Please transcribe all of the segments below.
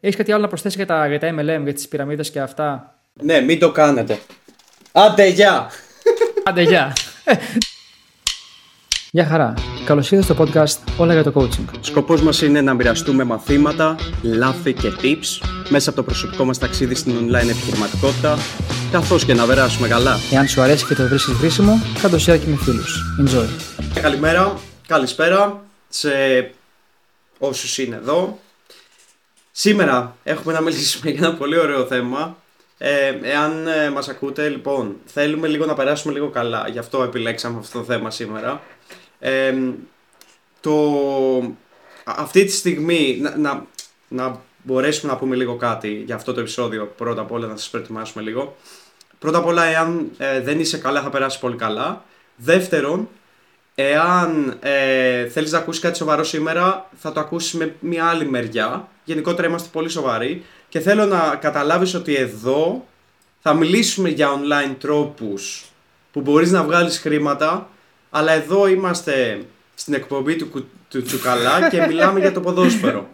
Έχεις κάτι άλλο να προσθέσεις για τα, για τα MLM, για τις πυραμίδες και αυτά; Ναι, μην το κάνετε. Άντε, γεια! Άντε, γεια! Γεια χαρά. Καλώς ήρθατε στο podcast Όλα για το Coaching. Σκοπός μας είναι να μοιραστούμε μαθήματα, λάθη και tips μέσα από το προσωπικό μας ταξίδι στην online επιχειρηματικότητα, καθώς και να περάσουμε καλά. Εάν σου αρέσει και το βρίσκεις χρήσιμο, κάτω share και με φίλους. Enjoy. Καλημέρα, καλησπέρα σε όσους είναι εδώ. Σήμερα έχουμε να μιλήσουμε για ένα πολύ ωραίο θέμα. Ε, εάν ε, μας ακούτε, λοιπόν, θέλουμε λίγο να περάσουμε λίγο καλά. Γι' αυτό επιλέξαμε αυτό το θέμα σήμερα. Ε, το, αυτή τη στιγμή να, να, να μπορέσουμε να πούμε λίγο κάτι για αυτό το επεισόδιο. Πρώτα απ' όλα να σας προετοιμάσουμε λίγο. Πρώτα απ' όλα, εάν ε, δεν είσαι καλά, θα περάσεις πολύ καλά. Δεύτερον, εάν ε, θέλεις να ακούσεις κάτι σοβαρό σήμερα, θα το ακούσεις με μια άλλη μεριά. Γενικότερα είμαστε πολύ σοβαροί και θέλω να καταλάβεις ότι εδώ θα μιλήσουμε για online τρόπους που μπορείς να βγάλεις χρήματα, αλλά εδώ είμαστε στην εκπομπή του, κου- του Τσουκαλά και μιλάμε για το ποδόσφαιρο.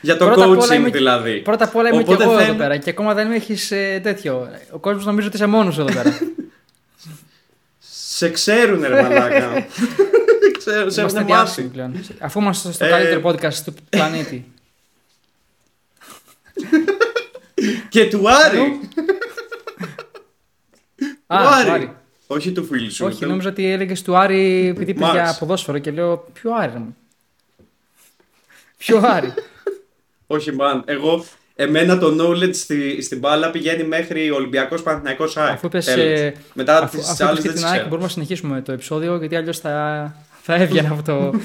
Για το Πρώτα απ' όλα coaching είμαι- δηλαδή. Πρώτα απ' όλα είμαι Οπότε και εγώ θέλω- εδώ πέρα και ακόμα δεν με έχεις τέτοιο. Ο κόσμος νομίζει ότι είσαι μόνος εδώ πέρα. Σε ξέρουνε ρε μαλάκα. Ξέρω, σε Είμαστε έχουν διάσημοι μάθει. πλέον. Αφού είμαστε στο Ε, καλύτερο podcast του πλανήτη. Και του Άρη. Α, του του Άρη. Άρη. Όχι του φίλου σου. Όχι, Του- νόμιζα ότι έλεγες του Άρη επειδή είπε Μάρξ. για ποδόσφαιρο και λέω Ποιο Άρη ρε μου. Ποιο Άρη. Όχι, man. Εγώ, εμένα το knowledge στη, στην μπάλα πηγαίνει μέχρι Ολυμπιακός Παναθυναϊκό ΑΕΚ. Αφού είπες, Τέλος. ε, Μετά αφού τις αφού άλλες είπες και δεν τις την ΑΕΚ ξέρω. μπορούμε να συνεχίσουμε το επεισόδιο γιατί αλλιώς θα, θα έβγαινε από το.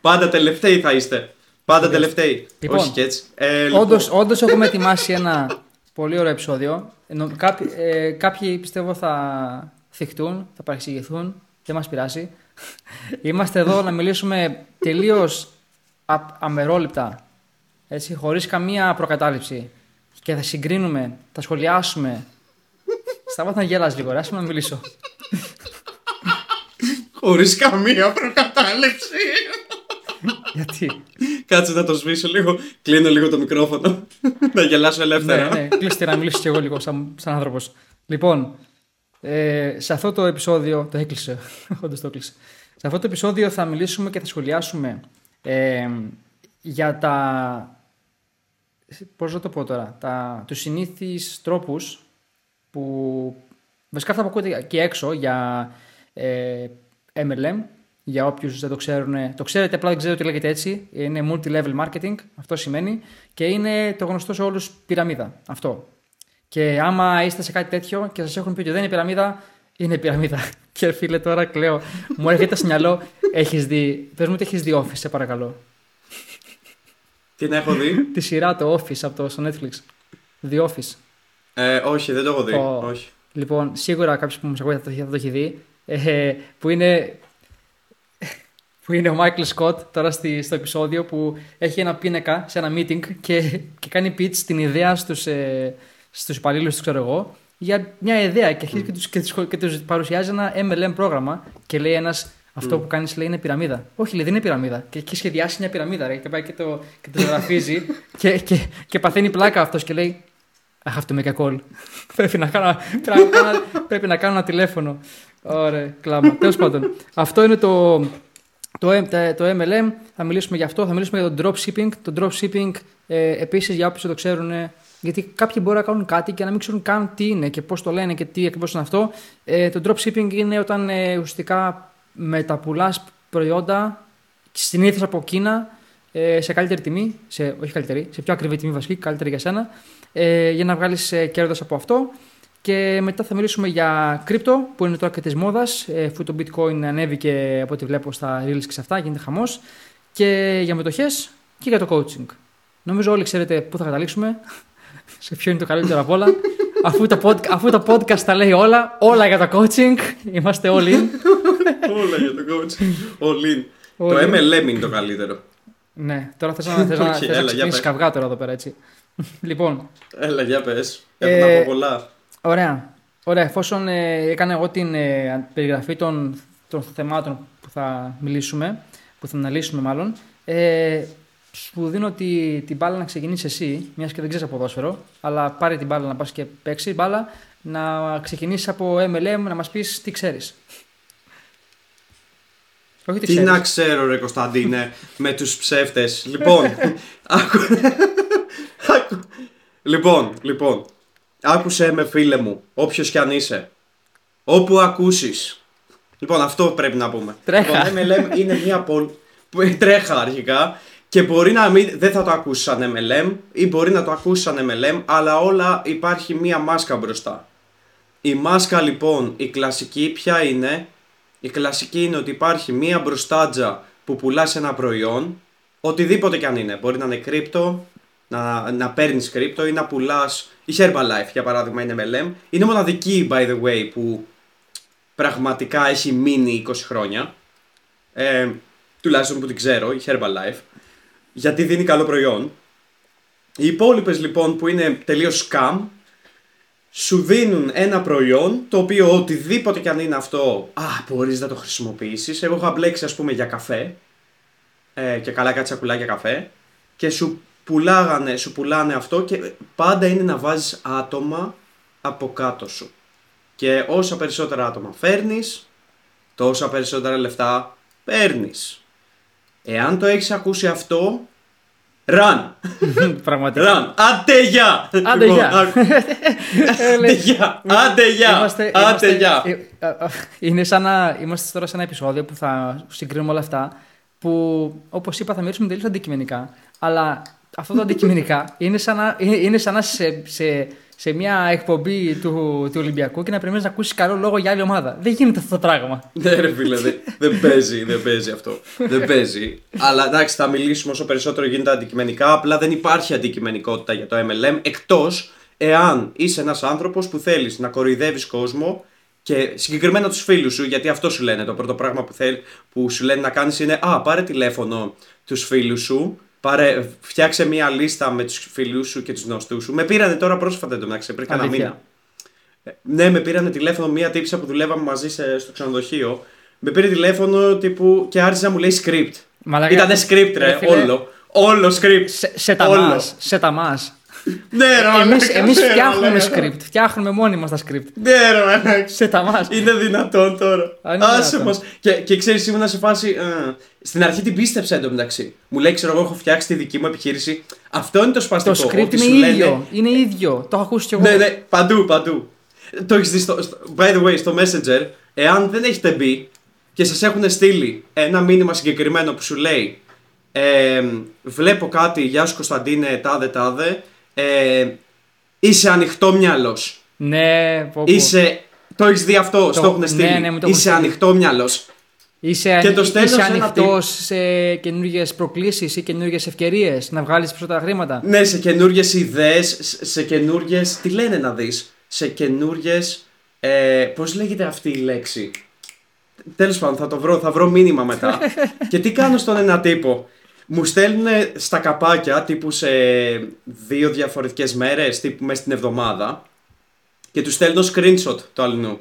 Πάντα τελευταίοι θα είστε. Πάντα τελευταίοι. Λοιπόν, Όχι και έτσι. Ε, λοιπόν, όντως, όντως έχουμε ετοιμάσει ένα πολύ ωραίο επεισόδιο. Ενώ κάποιοι, ε, κάποιοι πιστεύω θα θυχτούν, θα παρεξηγηθούν, δεν μας πειράζει. Είμαστε εδώ να μιλήσουμε τελείως α, αμερόληπτα, έτσι, χωρίς καμία προκατάληψη και θα συγκρίνουμε, θα σχολιάσουμε. Σταμάτα να γελάς λίγο, ρε, άσε με να μιλήσω. Χωρίς καμία προκατάληψη. Γιατί; Κάτσε να το σβήσω λίγο. Κλείνω λίγο το μικρόφωνο. να γελάσω ναι, ελεύθερα. ναι, κλείστε να μιλήσω κι εγώ λίγο σαν, σαν άνθρωπος. Λοιπόν, ε, σε αυτό το επεισόδιο, το έκλεισε, όντως το έκλεισε. Σε αυτό το επεισόδιο θα μιλήσουμε και θα σχολιάσουμε ε, για τα, πώς να το πω τώρα, τα, τους συνήθεις τρόπους που, βασικά αυτά που ακούτε και έξω για ε, MLM, για όποιους δεν το ξέρουν, το ξέρετε απλά δεν ξέρετε ότι λέγεται έτσι, είναι multi-level marketing, αυτό σημαίνει, και είναι το γνωστό σε όλους πυραμίδα, αυτό. Και άμα είστε σε κάτι τέτοιο και σας έχουν πει ότι δεν είναι πυραμίδα, είναι πυραμίδα. Και φίλε τώρα κλαίω, μου έρχεται στο μυαλό, έχεις δει, πες μου ότι έχεις δει Office, σε παρακαλώ. Τι να έχω δει; Τη σειρά το Office από το στο Netflix. The Office. Ε, όχι, δεν το έχω δει. Ω. Όχι. Λοιπόν, σίγουρα κάποιος που μας ακούει θα το, θα το έχει δει. Ε, που είναι. Που είναι ο Μάικλ Σκοτ τώρα στη, στο επεισόδιο που έχει ένα πίνακα σε ένα meeting και, και κάνει pitch την ιδέα στους, ε, στους υπαλλήλους του, ξέρω εγώ, για μια ιδέα και αρχίζει και, τους, και, τους, και τους παρουσιάζει ένα MLM πρόγραμμα και λέει ένας αυτό που κάνεις λέει είναι πυραμίδα. Όχι, λέει δεν είναι πυραμίδα. Και έχει σχεδιάσει μια πυραμίδα ρε, και πάει και το, και το ζωγραφίζει και, και, και παθαίνει πλάκα αυτός και λέει I have to make a call. πρέπει, να κάνω, πρέπει, να κάνω, πρέπει να κάνω ένα τηλέφωνο. Ωραία, κλάμα. Τέλος πάντων, αυτό είναι το, το, M- τα- το MLM. Θα μιλήσουμε για αυτό. Θα μιλήσουμε για το dropshipping. Το dropshipping ε, επίσης για όποιους το ξέρουν. ε, γιατί κάποιοι μπορεί να κάνουν κάτι και να μην ξέρουν καν τι είναι και πώς το λένε και τι ακριβώς είναι αυτό. Ε, το dropshipping είναι όταν ε, ουσιαστικά μεταπουλάς προϊόντα συνήθως από Κίνα ε, σε καλύτερη τιμή, σε, όχι καλύτερη, σε πιο ακριβή τιμή βασική, καλύτερη για σένα, ε, για να βγάλεις ε, κέρδος από αυτό. Και μετά θα μιλήσουμε για κρύπτο, που είναι τώρα και της μόδας, ε, αφού το bitcoin ανέβηκε από ό,τι βλέπω στα reels και σε αυτά, γίνεται χαμός. Και για μετοχές και για το coaching. Νομίζω όλοι ξέρετε πού θα καταλήξουμε, σε ποιο είναι το καλύτερο από όλα. αφού, το pod, αφού το podcast τα λέει όλα, όλα για το coaching, είμαστε όλοι in. Όλα για το coach. All in. Το All in. MLM είναι το καλύτερο. Ναι, τώρα θες να, θες να, Οκ, θες να έλα, για ξεκινήσεις πες. καυγά τώρα εδώ πέρα, έτσι. λοιπόν, Έλα, για πες. Ε, Έχω να πω πολλά. Ωραία. Ωραία. Εφόσον ε, έκανα εγώ την ε, περιγραφή των, των θεμάτων που θα μιλήσουμε, που θα αναλύσουμε μάλλον, ε, σου δίνω τη, την μπάλα να ξεκινήσεις εσύ, μιας και δεν ξέρεις από ποδόσφαιρο, αλλά πάρε την μπάλα να πας και παίξεις μπάλα, να ξεκινήσεις από MLM, να μας πεις τι ξέρεις. Όχι τι, τι να ξέρω, ρε Κωνσταντίνε, με τους ψεύτες. Λοιπόν, λοιπόν, λοιπόν, άκουσε με φίλε μου, όποιος κι αν είσαι. Όπου ακούσεις. Λοιπόν, αυτό πρέπει να πούμε. Τρέχα. Λοιπόν, MLM είναι μια πόλη. Τρέχα αρχικά. Και μπορεί να μην, δεν θα το ακούσεις σαν MLM ή μπορεί να το ακούσεις σαν MLM, αλλά όλα υπάρχει μία μάσκα μπροστά. Η μάσκα λοιπόν, η κλασική ποια είναι, η κλασική είναι ότι υπάρχει μία μπροστάτζα που πουλάς ένα προϊόν, οτιδήποτε κι αν είναι. Μπορεί να είναι κρύπτο, να, να παίρνεις κρύπτο ή να πουλάς. Η Herbalife για παράδειγμα είναι MLM. Είναι μοναδική by the way που πραγματικά έχει μείνει 20 χρόνια. Ε, τουλάχιστον που την ξέρω, η Herbalife γιατί δίνει καλό προϊόν. Οι υπόλοιπες λοιπόν που είναι τελείως scam σου δίνουν ένα προϊόν το οποίο οτιδήποτε και αν είναι αυτό, α, μπορείς να το χρησιμοποιήσεις. Εγώ είχα μπλέξει ας πούμε για καφέ ε, και καλά κάτι σακουλάκια καφέ και σου πουλάγανε, σου πουλάνε αυτό και πάντα είναι να βάζεις άτομα από κάτω σου. Και όσα περισσότερα άτομα φέρνεις, τόσα περισσότερα λεφτά παίρνεις. Εάν το έχεις ακούσει αυτό, Run! Πραγματικά. Run! Άντε γεια! Άντε γεια! Άντε γεια! Άντε γεια! Άντε γεια! Είναι σαν να είμαστε τώρα σε ένα επεισόδιο που θα συγκρίνουμε όλα αυτά που όπως είπα θα μιλήσουμε τελείως αντικειμενικά αλλά αυτό το αντικειμενικά είναι σαν να, είναι σαν να σε, σε σε μια εκπομπή του, του Ολυμπιακού και να περιμένεις να ακούσεις καλό λόγο για άλλη ομάδα. Δεν γίνεται αυτό το πράγμα. Ναι, ρε φίλε, δεν, δεν παίζει, δεν παίζει αυτό. δεν παίζει. Αλλά εντάξει, θα μιλήσουμε όσο περισσότερο γίνεται αντικειμενικά. Απλά δεν υπάρχει αντικειμενικότητα για το MLM εκτός εάν είσαι ένας άνθρωπος που θέλεις να κοροϊδεύεις κόσμο και συγκεκριμένα τους φίλους σου, γιατί αυτό σου λένε. Το πρώτο πράγμα που, θέλ, που σου λένε να κάνεις είναι Α, πάρε τηλέφωνο τους φίλους σου Πάρε, φτιάξε μια λίστα με τους φίλου σου και τους γνωστούς σου. Με πήρανε τώρα πρόσφατα εντωμεταξύ, πριν κανένα μήνα. Ε, ναι, με πήρανε τηλέφωνο μια τύψα που δουλεύαμε μαζί σε, στο ξενοδοχείο. Με πήρε τηλέφωνο τύπου και άρχισε να μου λέει script. Μαλάκα... Ήτανε script, ρε, όλο. Όλο script. Σε, σε τα μας, σε τα μας. Ναι, ρε, εμείς, εμείς φτιάχνουμε script. Φτιάχνουμε μόνοι μας τα script. Ναι, ρε, Σε τα μας. Είναι δυνατόν τώρα. Άσε μας. Και, και ξέρεις, ήμουν σε φάση... Ε, στην αρχή την πίστεψα εντωμεταξύ. Μου λέει, ξέρω εγώ, έχω φτιάξει τη δική μου επιχείρηση. Αυτό είναι το σπαστικό. Το script είναι ίδιο. Είναι ίδιο. Το έχω ακούσει κι εγώ. Ναι, ναι, παντού, παντού. Το έχεις δει στο, by the way, στο Messenger, εάν δεν έχετε μπει και σας έχουν στείλει ένα μήνυμα συγκεκριμένο που σου λέει ε, Βλέπω κάτι, γεια σου Κωνσταντίνε, τάδε τάδε. Ε, είσαι ανοιχτό μυαλός. Ναι, πω, πω. Είσαι. Το έχεις δει αυτό, το... στο έχουν στείλει. Ναι, ναι, είσαι ανοιχτό μυαλός. Είσαι, και το είσαι ανοιχτός σε καινούργιες προκλήσεις ή καινούργιες ευκαιρίες να βγάλεις περισσότερα χρήματα. Ναι, σε καινούργιες ιδέες, σε καινούργιε. Τι λένε να δεις, σε καινούργιες. Ε, Πώς λέγεται αυτή η λέξη; Τέλος πάντων, θα το βρω, θα βρω μήνυμα μετά. και τι κάνω στον ένα τύπο; Μου στέλνουν στα καπάκια τύπου σε δύο διαφορετικές μέρες, τύπου μέσα στην εβδομάδα και τους στέλνω screenshot του αλλού.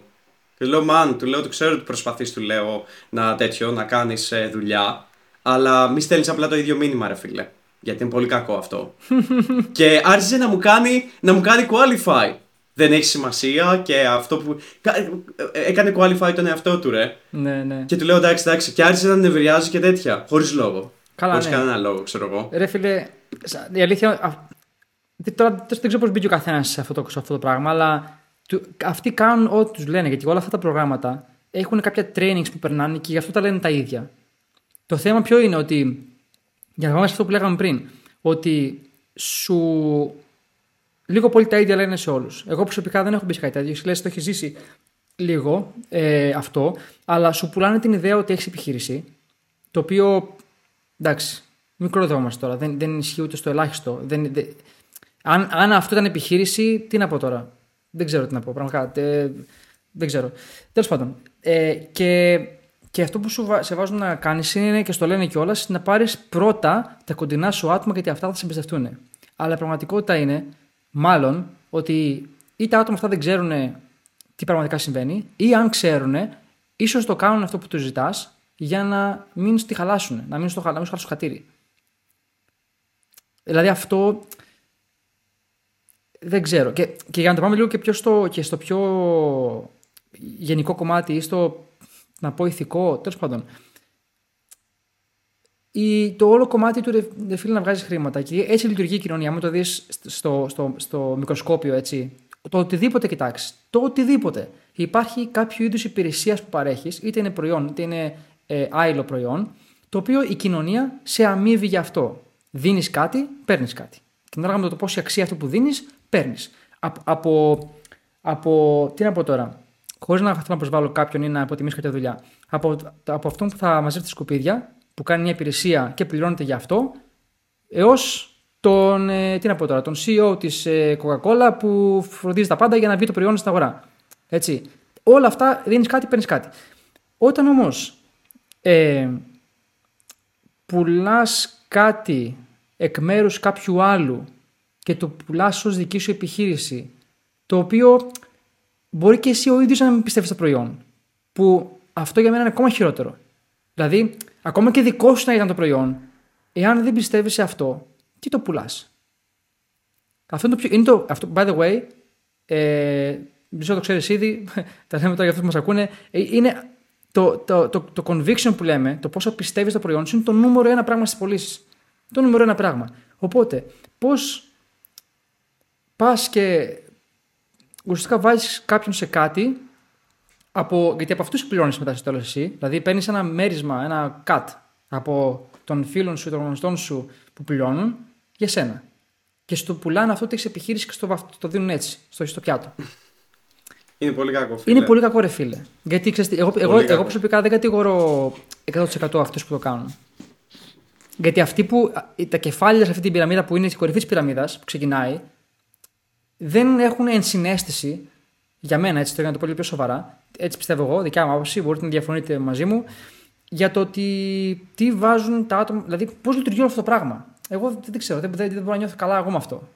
Και λέω, man, του λέω, το ξέρω ότι προσπαθείς, του λέω, να τέτοιο, να κάνεις ε, δουλειά, αλλά μη στέλνεις απλά το ίδιο μήνυμα, ρε φίλε. Γιατί είναι πολύ κακό αυτό. και άρχισε να μου κάνει, να μου κάνει qualify. Δεν έχει σημασία και αυτό που. Ε, έκανε qualify τον εαυτό του, ρε. Ναι, ναι. Και του λέω εντάξει, εντάξει. Και άρχισε να νευριάζει και τέτοια. Χωρίς λόγο. Καλά, Χωρίς ναι. κανένα λόγο, ξέρω εγώ. Ρε φίλε, η αλήθεια. Τώρα δεν ξέρω πώς μπήκε ο καθένας σε, αυτό το, σε αυτό το πράγμα, αλλά αυτοί κάνουν ό,τι τους λένε. Γιατί όλα αυτά τα προγράμματα έχουν κάποια trainings που περνάνε και γι' αυτό τα λένε τα ίδια. Το θέμα ποιο είναι ότι. Για να πάμε σε αυτό που λέγαμε πριν, ότι σου. Λίγο πολύ τα ίδια λένε σε όλους. Εγώ προσωπικά δεν έχω μπει σε κάτι τέτοιο. Λες, το έχει ζήσει λίγο ε, αυτό, αλλά σου πουλάνε την ιδέα ότι έχεις επιχείρηση, το οποίο Εντάξει, μην κροδόμαστε τώρα. Δεν, δεν ισχύει ούτε στο ελάχιστο. Δεν, αν, αν αυτό ήταν επιχείρηση, τι να πω τώρα; Δεν ξέρω τι να πω. Πραγματικά. Ε, δεν ξέρω. Τέλος πάντων. Ε, και, και αυτό που σου, σε βάζουν να κάνεις είναι και στο λένε κιόλας να πάρεις πρώτα τα κοντινά σου άτομα γιατί αυτά θα σε εμπιστευτούν. Αλλά η πραγματικότητα είναι, μάλλον, ότι ή τα άτομα αυτά δεν ξέρουν τι πραγματικά συμβαίνει, ή αν ξέρουν, ίσως το κάνουν αυτό που τους ζητάς για να μην στη χαλάσουν, να μην στο, να μην στο χατήρι. Δηλαδή αυτό. Δεν ξέρω. Και, και για να το πάμε λίγο και, πιο στο, και στο πιο γενικό κομμάτι ή στο να πω ηθικό, τέλος πάντων. Η, το όλο κομμάτι του ρε, φίλε να βγάζει χρήματα. Και έτσι λειτουργεί η κοινωνία. Αν το δεις στο, στο, στο μικροσκόπιο, έτσι. Το οτιδήποτε κοιτάξεις. Το οτιδήποτε. Υπάρχει κάποιο είδους υπηρεσίας που παρέχεις, είτε είναι προϊόν, είτε είναι ε, άειλο προϊόν, το οποίο η κοινωνία σε αμείβει γι' αυτό. Δίνεις κάτι, παίρνεις κάτι. Και ανάλογα με το πόση αξία αυτό που δίνεις, παίρνεις. Από, από, από. Τι να πω τώρα. Χωρίς να θέλω να προσβάλλω κάποιον ή να αποτιμήσω κάποια δουλειά. Από, από αυτόν που θα μαζεύει τα σκουπίδια, που κάνει μια υπηρεσία και πληρώνεται για αυτό, έως τον, ε, τι να πω τώρα, τον CEO της ε, Coca-Cola που φροντίζει τα πάντα για να βγει το προϊόν στην αγορά. Έτσι. Όλα αυτά δίνεις κάτι, παίρνεις κάτι. Όταν όμως ε, πουλάς κάτι εκ μέρους κάποιου άλλου και το πουλάς ως δική σου επιχείρηση, το οποίο μπορεί και εσύ ο ίδιος να μην πιστεύεις στο προϊόν. Που αυτό για μένα είναι ακόμα χειρότερο. Δηλαδή, ακόμα και δικό σου να ήταν το προϊόν, εάν δεν πιστεύεις σε αυτό, τι το πουλάς; Αυτό είναι το πιο. Είναι το, αυτό, by the way, ε, δεν το ξέρεις ήδη, τα λέμε τώρα για αυτούς που μας ακούνε, ε, είναι το, το, το, το conviction που λέμε, το πόσο πιστεύεις στο προϊόν σου, είναι το νούμερο ένα πράγμα στις πωλήσεις. Το νούμερο ένα πράγμα. Οπότε, πώς πας και ουσιαστικά βάζεις κάποιον σε κάτι, από, γιατί από αυτούς πληρώνει μετά στο τέλος εσύ. Δηλαδή παίρνεις ένα μέρισμα, ένα cut από των φίλων σου ή των γνωστών σου που πληρώνουν για σένα. Και στο πουλάνε αυτό ότι έχεις επιχείρηση και στο, το δίνουν έτσι, στο, στο πιάτο. Είναι πολύ κακό, φίλε. Είναι πολύ κακό, ρε φίλε. Γιατί ξέρεις, εγώ, εγώ, εγώ προσωπικά δεν κατηγορώ 100% αυτούς που το κάνουν. Γιατί αυτοί που. τα κεφάλια σε αυτή την πυραμίδα που είναι στην κορυφής τη πυραμίδας, που ξεκινάει, δεν έχουν ενσυναίσθηση, για μένα έτσι το για να το πω λίγο πιο σοβαρά, έτσι πιστεύω εγώ, δικιά μου άποψη, μπορείτε να διαφωνείτε μαζί μου, για το ότι τι βάζουν τα άτομα, δηλαδή πώς λειτουργεί όλο αυτό το πράγμα. Εγώ δεν ξέρω, δεν, δεν, δεν μπορώ να νιώθω καλά εγώ με αυτό.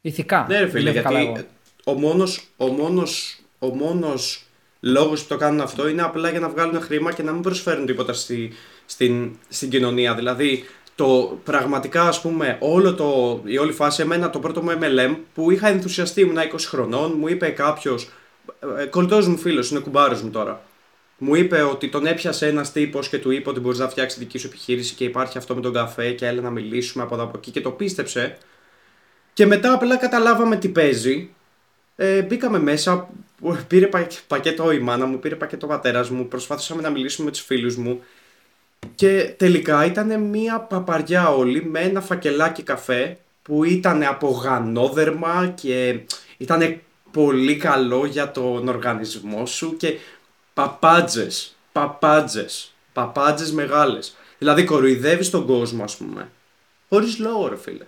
Ηθικά. Ναι, ρε φίλε, γιατί ο μόνο ο μόνος, ο μόνος λόγος που το κάνουν αυτό είναι απλά για να βγάλουν χρήμα και να μην προσφέρουν τίποτα στη, στην, στην κοινωνία. Δηλαδή, το πραγματικά ας πούμε όλο το, η όλη φάση εμένα το πρώτο μου MLM που είχα ενθουσιαστεί ήμουν 20 χρονών μου είπε κάποιος, ε, κολλητός μου φίλος είναι κουμπάρος μου τώρα μου είπε ότι τον έπιασε ένας τύπος και του είπε ότι μπορείς να φτιάξεις δική σου επιχείρηση και υπάρχει αυτό με τον καφέ και έλα να μιλήσουμε από εδώ από εκεί και το πίστεψε. Και μετά απλά καταλάβαμε τι παίζει. Ε, μπήκαμε μέσα, πήρε πακέτο η μάνα μου, πήρε πακέτο ο πατέρας μου, προσπάθησαμε να μιλήσουμε με τους φίλους μου. Και τελικά ήταν μια παπαριά όλη με ένα φακελάκι καφέ που ήταν από γανόδερμα και ήταν πολύ καλό για τον οργανισμό σου και παπάντζες, παπάντζες, παπάντζες μεγάλες. Δηλαδή κοροϊδεύεις τον κόσμο ας πούμε. Χωρίς λόγο ρε φίλε.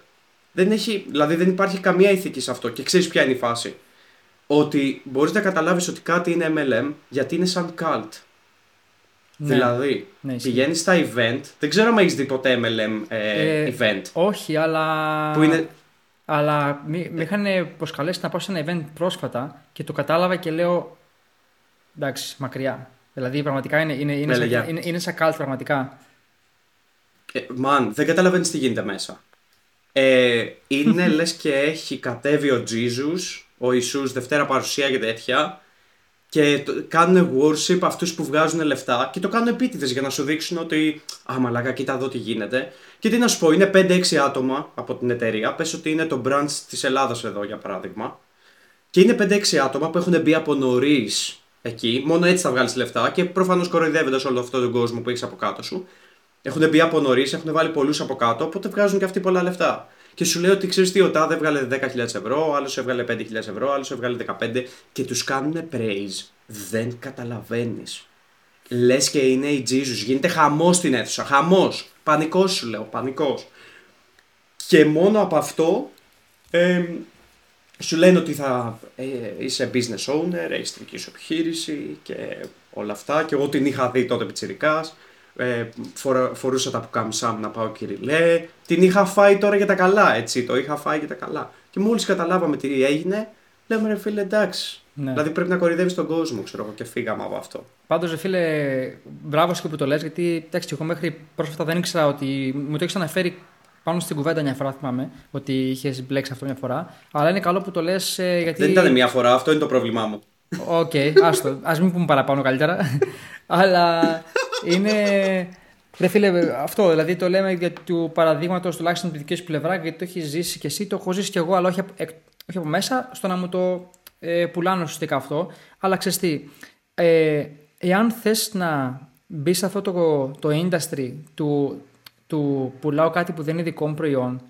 Δεν έχει, δηλαδή δεν υπάρχει καμία ηθική σε αυτό και ξέρεις ποια είναι η φάση. Ότι μπορείς να καταλάβεις ότι κάτι είναι MLM γιατί είναι σαν cult. Ναι. Δηλαδή, ναι, πηγαίνεις στα event. Δεν ξέρω αν έχεις δει ποτέ MLM ε, ε, event. Όχι, αλλά. Που είναι... Αλλά με είχαν προσκαλέσει να πάω σε ένα event πρόσφατα και το κατάλαβα και λέω. Εντάξει, μακριά. Δηλαδή, πραγματικά είναι, είναι, είναι, σαν, είναι, είναι σαν cult, πραγματικά. μαν, δεν καταλαβαίνεις τι γίνεται μέσα. Ε, είναι λες και έχει κατέβει ο Jesus, ο Ιησούς, Δευτέρα παρουσία και τέτοια και κάνουν worship αυτούς που βγάζουν λεφτά και το κάνουν επίτηδες για να σου δείξουν ότι «Α, μαλάκα, κοίτα εδώ τι γίνεται». Και τι να σου πω, είναι 5-6 άτομα από την εταιρεία, πες ότι είναι το branch της Ελλάδας εδώ για παράδειγμα, και είναι 5-6 άτομα που έχουν μπει από νωρίς εκεί, μόνο έτσι θα βγάλεις λεφτά και προφανώς κοροϊδεύοντας όλο αυτόν τον κόσμο που έχεις από κάτω σου. Έχουν μπει από νωρίς, έχουν βάλει πολλούς από κάτω, οπότε βγάζουν και αυτοί πολλά λεφτά και σου λέει ότι ξέρεις τι, ο Τάδε έβγαλε 10.000 ευρώ, ο άλλος έβγαλε 5.000 ευρώ, ο άλλος έβγαλε 15 και τους κάνουν praise. Δεν καταλαβαίνεις. Λες και είναι η Jesus. Γίνεται χαμός στην αίθουσα. Χαμός. Πανικός σου λέω. Πανικός. Και μόνο από αυτό ε, σου λένε ότι θα ε, είσαι business owner, έχεις δική σου επιχείρηση και όλα αυτά. Και εγώ την είχα δει τότε πιτσιρικάς ε, φορούσα τα πουκάμισά μου να πάω κυριλέ. Την είχα φάει τώρα για τα καλά, έτσι. Το είχα φάει για τα καλά. Και μόλις καταλάβαμε τι έγινε, λέμε ρε φίλε εντάξει. Ναι. Δηλαδή πρέπει να κορυδεύεις τον κόσμο, ξέρω εγώ, και φύγαμε από αυτό. Πάντως, ρε φίλε, μπράβο σου που το λες, γιατί εντάξει, εγώ μέχρι πρόσφατα δεν ήξερα ότι μου το έχεις αναφέρει πάνω στην κουβέντα μια φορά, θυμάμαι, ότι είχες μπλέξει αυτό μια φορά. Αλλά είναι καλό που το λες γιατί. Δεν ήταν μια φορά, αυτό είναι το πρόβλημά μου. OK, okay, άστο. Α μην πούμε παραπάνω καλύτερα. Αλλά είναι. Ρε φίλε, αυτό δηλαδή το λέμε για του παραδείγματος τουλάχιστον τη δική σου πλευρά, γιατί το έχεις ζήσει και εσύ, το έχω ζήσει κι εγώ, αλλά όχι από, όχι από μέσα, στο να μου το ε, πουλάνε ουσιαστικά αυτό. Αλλά ξέρεις τι, ε, εάν θες να μπει σε αυτό το, το industry του, του πουλάω κάτι που δεν είναι δικό μου προϊόν,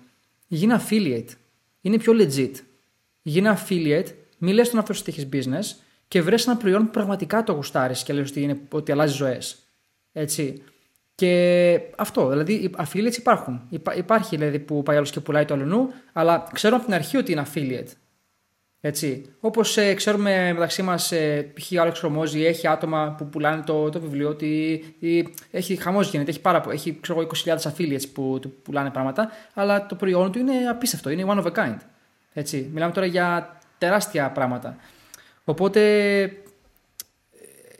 γίνε affiliate. Είναι πιο legit. Γίνε affiliate, μη λες τον αυτό ότι έχεις business και βρες ένα προϊόν που πραγματικά το γουστάρεις και λες ότι, είναι, ότι αλλάζει ζωές. Έτσι. Και αυτό, δηλαδή οι affiliates υπάρχουν. υπάρχει δηλαδή που πάει άλλος και πουλάει το αλλονού, αλλά ξέρω από την αρχή ότι είναι affiliate. Έτσι. Όπως ε, ξέρουμε μεταξύ μας, ε, π.χ. ο Άλεξ Ρωμόζη έχει άτομα που πουλάνε το, το βιβλίο, ότι έχει χαμός γίνεται, έχει, πάρα, έχει ξέρω, 20.000 affiliates που του πουλάνε πράγματα, αλλά το προϊόν του είναι απίστευτο, είναι one of a kind. Έτσι. Μιλάμε τώρα για τεράστια πράγματα. Οπότε ε,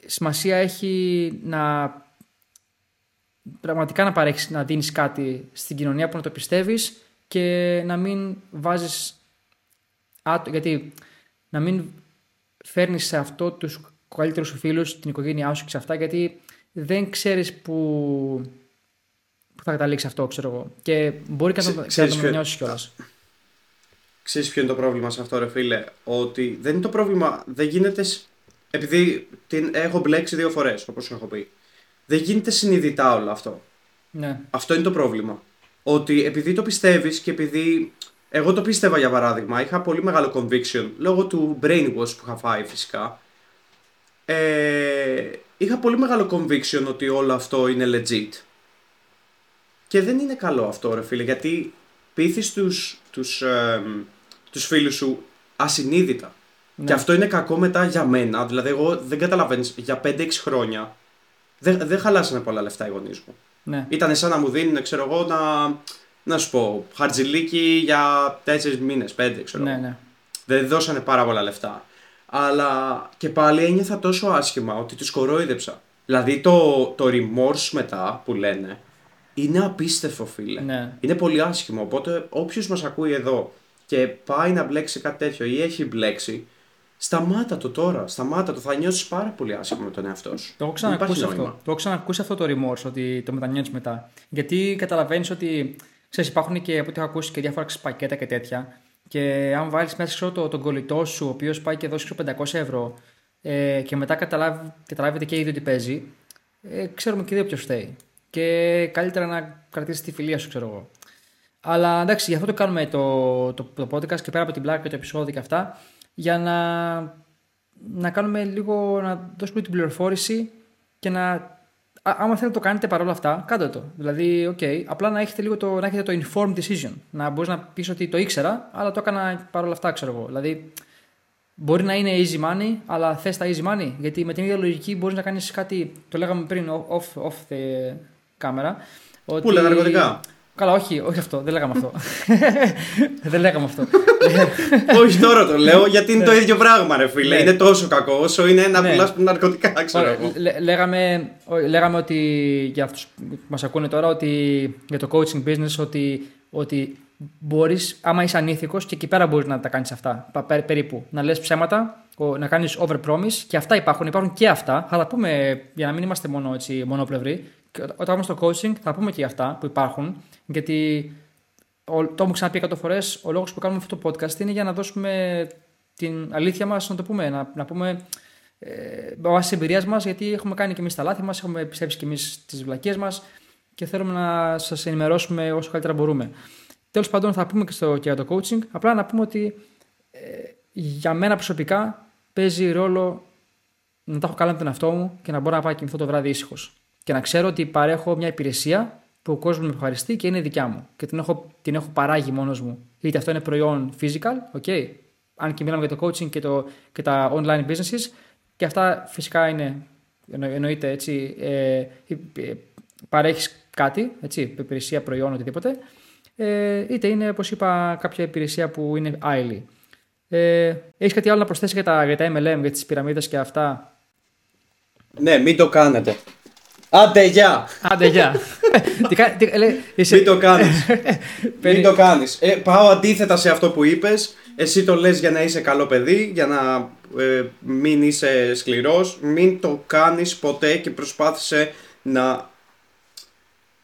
σημασία έχει να πραγματικά να παρέχεις, να δίνεις κάτι στην κοινωνία που να το πιστεύεις και να μην βάζεις γιατί να μην φέρνεις σε αυτό τους καλύτερους σου φίλους, την οικογένειά σου και σε αυτά γιατί δεν ξέρεις που, που θα καταλήξεις αυτό, ξέρω εγώ. Και μπορεί και να το, να το νιώσεις κιόλας. Ξέρεις ποιο είναι το πρόβλημα σε αυτό ρε φίλε, ότι δεν είναι το πρόβλημα, δεν γίνεται, επειδή την έχω μπλέξει δύο φορές όπως σου έχω πει, δεν γίνεται συνειδητά όλο αυτό. Ναι. Αυτό είναι το πρόβλημα. Ότι επειδή το πιστεύεις και επειδή εγώ το πίστευα για παράδειγμα, είχα πολύ μεγάλο conviction λόγω του brainwash που είχα φάει φυσικά. Ε, είχα πολύ μεγάλο conviction ότι όλο αυτό είναι legit. Και δεν είναι καλό αυτό ρε φίλε, γιατί πείθεις τους, τους, ε, τους φίλους σου ασυνείδητα. Ναι. Και αυτό είναι κακό μετά για μένα. Δηλαδή, εγώ δεν καταλαβαίνεις για 5-6 χρόνια δεν, δεν χαλάσανε πολλά λεφτά οι γονείς μου. Ναι. Ήταν σαν να μου δίνουν, ξέρω εγώ, να, να σου πω, χαρτζιλίκι για 4 μήνες, 5 ξέρω ναι, ναι. Δεν δώσανε πάρα πολλά λεφτά. Αλλά και πάλι ένιωθα τόσο άσχημα ότι τους κορόιδεψα. Δηλαδή το, το remorse μετά που λένε είναι απίστευτο φίλε. Ναι. Είναι πολύ άσχημο. Οπότε όποιος μας ακούει εδώ και πάει να μπλέξει κάτι τέτοιο ή έχει μπλέξει, Σταμάτα το τώρα. Σταμάτα το. Θα νιώσεις πάρα πολύ άσχημα με τον εαυτό σου. Το έχω ξανακούσει αυτό. Το έχω ξανακούσει αυτό το remorse ότι το μετανιώνεις μετά. Γιατί καταλαβαίνεις ότι ξέρεις, υπάρχουν και από ό,τι έχω ακούσει και διάφορα πακέτα και τέτοια. Και αν βάλεις μέσα ξέρω, το, τον κολλητό σου, ο οποίος πάει και δώσει 500 ευρώ ε, και μετά καταλάβει, καταλάβετε και ήδη ότι παίζει, ε, ξέρουμε και δύο ποιος φταίει. Και καλύτερα να κρατήσεις τη φιλία σου, ξέρω εγώ. Αλλά εντάξει, γι' αυτό το κάνουμε το, το, το podcast και πέρα από την πλάκα και το επεισόδιο και αυτά για να, να κάνουμε λίγο, να δώσουμε την πληροφόρηση και να άμα θέλετε να το κάνετε παρόλα αυτά, κάντε το. Δηλαδή, okay, απλά να έχετε, λίγο το, να έχετε το informed decision. Να μπορείς να πεις ότι το ήξερα, αλλά το έκανα παρόλα αυτά, ξέρω εγώ. Δηλαδή, μπορεί να είναι easy money, αλλά θες τα easy money. Γιατί με την ίδια λογική μπορείς να κάνεις κάτι. Το λέγαμε πριν off, off the camera. Πού λέγανε ναρκωτικά. Καλά, όχι, όχι αυτό. Δεν λέγαμε αυτό. δεν λέγαμε αυτό. όχι τώρα το λέω γιατί είναι το ναι. ίδιο πράγμα, ρε φίλε. Ναι. Είναι τόσο κακό όσο είναι να ναι. πουλάς ναρκωτικά, ξέρω εγώ. Λέγαμε, λέγαμε ότι για αυτούς που μας ακούνε τώρα ότι για το coaching business ότι, ότι μπορείς, άμα είσαι ανήθικος και εκεί πέρα μπορείς να τα κάνεις αυτά. Περίπου. Να λες ψέματα, να κάνεις over promise και αυτά υπάρχουν. Υπάρχουν και αυτά. Θα τα πούμε για να μην είμαστε μόνο έτσι μονοπλευροί. Όταν πάμε στο coaching θα πούμε και για αυτά που υπάρχουν. Γιατί το έχουμε ξαναπεί 100 φορές. Ο λόγος που κάνουμε αυτό το podcast είναι για να δώσουμε την αλήθεια μας, να το πούμε. Να, να πούμε ε, βάσει εμπειρίας μας, γιατί έχουμε κάνει και εμείς τα λάθη μας, έχουμε πιστέψει και εμείς τις βλακίες μας και θέλουμε να σας ενημερώσουμε όσο καλύτερα μπορούμε. Τέλος πάντων, θα πούμε και, στο, και για το coaching. Απλά να πούμε ότι ε, για μένα προσωπικά παίζει ρόλο να τα έχω καλά με τον εαυτό μου και να μπορώ να πάω κοιμηθώ το βράδυ ήσυχος. Και να ξέρω ότι παρέχω μια υπηρεσία που ο κόσμος με ευχαριστεί και είναι δικιά μου. Και την έχω, την έχω παράγει μόνος μου. Είτε αυτό είναι προϊόν physical, okay. αν και μιλάμε για το coaching και, το, και τα online businesses. Και αυτά φυσικά είναι, εννοείται έτσι, ε, ε, παρέχεις κάτι, έτσι, υπηρεσία, προϊόν, οτιδήποτε. Ε, είτε είναι, όπως είπα, κάποια υπηρεσία που είναι άειλη. Ε, Έχεις κάτι άλλο να προσθέσεις για τα, για τα MLM, για τις πυραμίδες και αυτά; Ναι, μην το κάνετε. Άντε, γεια! Άντε, γεια. Τι κα- τι- ε, λέει, είσαι- Μην το κάνεις. Περι- Μην το κάνεις. Ε, πάω αντίθετα σε αυτό που είπες. Εσύ το λες για να είσαι καλό παιδί, για να ε, μην είσαι σκληρός. Μην το κάνεις ποτέ και προσπάθησε να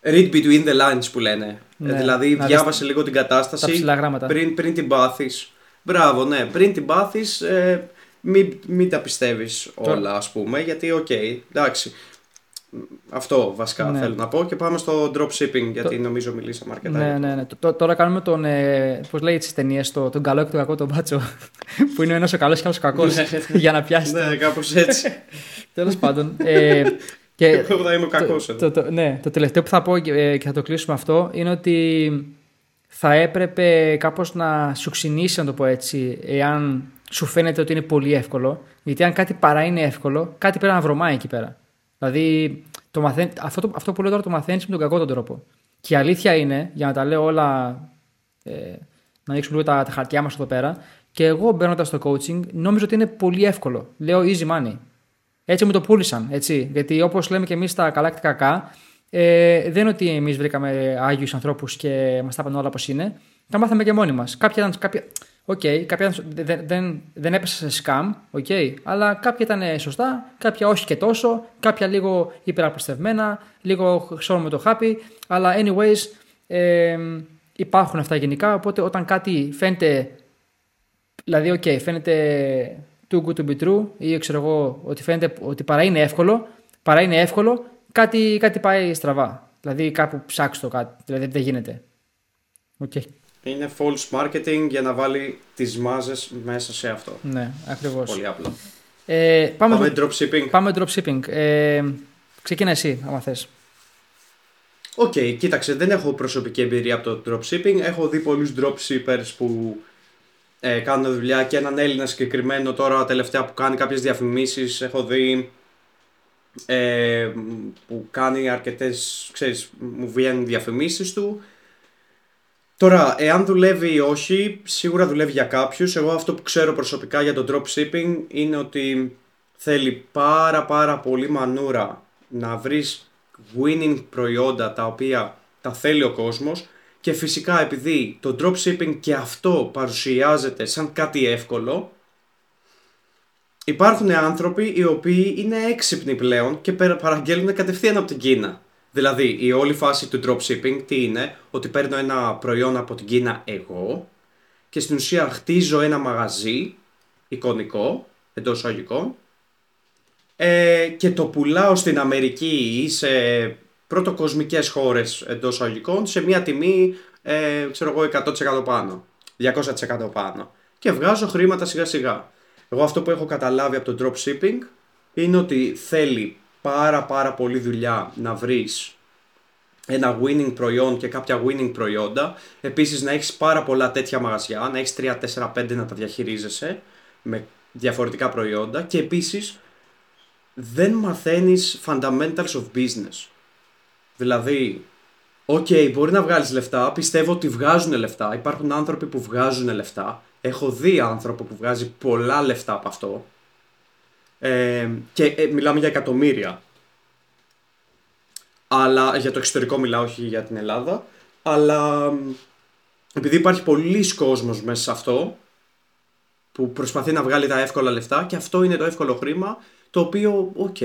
read between the lines που λένε. Ναι, Ε, δηλαδή να δεις διάβασε λίγο την τα κατάσταση ψηλά γράμματα. πριν, πριν την πάθεις. Μπράβο, ναι. Πριν την πάθεις, ε, μην, μην τα πιστεύεις όλα, ας πούμε, γιατί οκ, εντάξει. Αυτό βασικά Ναι. θέλω να πω και πάμε στο dropshipping γιατί νομίζω μιλήσαμε αρκετά. Ναι, για ναι, ναι. Τ- Τώρα κάνουμε τον. Ε, Πώς λέει τις ταινίες, το, τον καλό και τον κακό τον μπάτσο. που είναι ο ένας ο καλός και άλλος ο κακός. για να πιάσει. Ναι, κάπως έτσι. Τέλος πάντων. Ε, και Εγώ θα είμαι ο κακός το, εδώ. το, το, ναι, το τελευταίο που θα πω ε, και θα το κλείσουμε αυτό είναι ότι θα έπρεπε κάπως να σου ξυνήσει, να το πω έτσι, εάν σου φαίνεται ότι είναι πολύ εύκολο. Γιατί αν κάτι παρά είναι εύκολο, κάτι πρέπει να βρωμάει εκεί πέρα. Δηλαδή, το μαθαίνει, αυτό, το, αυτό που λέω τώρα το μαθαίνεις με τον κακό τον τρόπο. Και η αλήθεια είναι, για να τα λέω όλα, ε, να ανοίξουμε λίγο τα, τα χαρτιά μας εδώ πέρα, και εγώ μπαίνοντας στο coaching, νόμιζα ότι είναι πολύ εύκολο. Λέω easy money. Έτσι μου το πούλησαν. Έτσι. Γιατί όπως λέμε και εμείς τα καλά και τα κακά, ε, δεν είναι ότι εμείς βρήκαμε άγιους ανθρώπους και μας τα είπαν όλα όπως είναι. Τα μάθαμε και μόνοι μας. Κάποια ήταν. Κάποια, okay, κάποια ήταν- δεν, δεν, δεν έπεσα σε scam, okay, αλλά κάποια ήταν σωστά, κάποια όχι και τόσο, κάποια λίγο υπεραπλουστευμένα, λίγο χρυσό με το χάπι. Αλλά, anyways, ε, υπάρχουν αυτά γενικά. Οπότε, όταν κάτι φαίνεται Δηλαδή, οκ, φαίνεται too good to be true ή ξέρω εγώ ότι φαίνεται ότι παρά είναι εύκολο, παρά είναι εύκολο, κάτι, κάτι πάει στραβά. Δηλαδή κάπου ψάξει το κάτι, δηλαδή δεν γίνεται. Οκ, Είναι false marketing για να βάλει τις μάζες μέσα σε αυτό. ναι, ακριβώς. Πολύ απλό. Ε, πάμε, Πάμε πάμε, dropshipping. πάμε dropshipping. Ε, ξεκίνα εσύ, άμα θες. Οκ, κοίταξε, δεν έχω προσωπική εμπειρία από το dropshipping. Έχω δει πολλούς dropshippers που ε, κάνουν δουλειά και έναν Έλληνα συγκεκριμένο τώρα τελευταία που κάνει κάποιες διαφημίσεις. Έχω δει ε, που κάνει αρκετές, ξέρεις, μου βγαίνουν διαφημίσεις του. Τώρα, εάν δουλεύει ή όχι, σίγουρα δουλεύει για κάποιους. Εγώ αυτό που ξέρω προσωπικά για το dropshipping είναι ότι θέλει πάρα πάρα πολύ μανούρα να βρεις winning προϊόντα τα οποία τα θέλει ο κόσμος και φυσικά επειδή το dropshipping και αυτό παρουσιάζεται σαν κάτι εύκολο υπάρχουν άνθρωποι οι οποίοι είναι έξυπνοι πλέον και περα- παραγγέλνουν κατευθείαν από την Κίνα. Δηλαδή η όλη φάση του dropshipping τι είναι, ότι παίρνω ένα προϊόν από την Κίνα εγώ και στην ουσία χτίζω ένα μαγαζί εικονικό εντός εισαγωγικών ε, και το πουλάω στην Αμερική ή σε πρωτοκοσμικές χώρες εντός εισαγωγικών σε μια τιμή ε, ξέρω εγώ 100% πάνω, 200% πάνω και βγάζω χρήματα σιγά σιγά. Εγώ αυτό που έχω καταλάβει από το dropshipping είναι ότι θέλει πάρα πάρα πολύ δουλειά να βρεις ένα winning προϊόν και κάποια winning προϊόντα. Επίσης να έχεις πάρα πολλά τέτοια μαγαζιά, να έχεις 3, 4, 5 να τα διαχειρίζεσαι με διαφορετικά προϊόντα. Και επίσης δεν μαθαίνεις fundamentals of business. Δηλαδή, οκ, μπορεί να βγάλεις λεφτά, πιστεύω ότι βγάζουν λεφτά, υπάρχουν άνθρωποι που βγάζουν λεφτά, έχω δει άνθρωπο που βγάζει πολλά λεφτά από αυτό ε, και ε, μιλάμε για εκατομμύρια. Αλλά για το εξωτερικό μιλάω, όχι για την Ελλάδα. Αλλά μ, επειδή υπάρχει πολλοί κόσμος μέσα σε αυτό που προσπαθεί να βγάλει τα εύκολα λεφτά και αυτό είναι το εύκολο χρήμα το οποίο, οκ,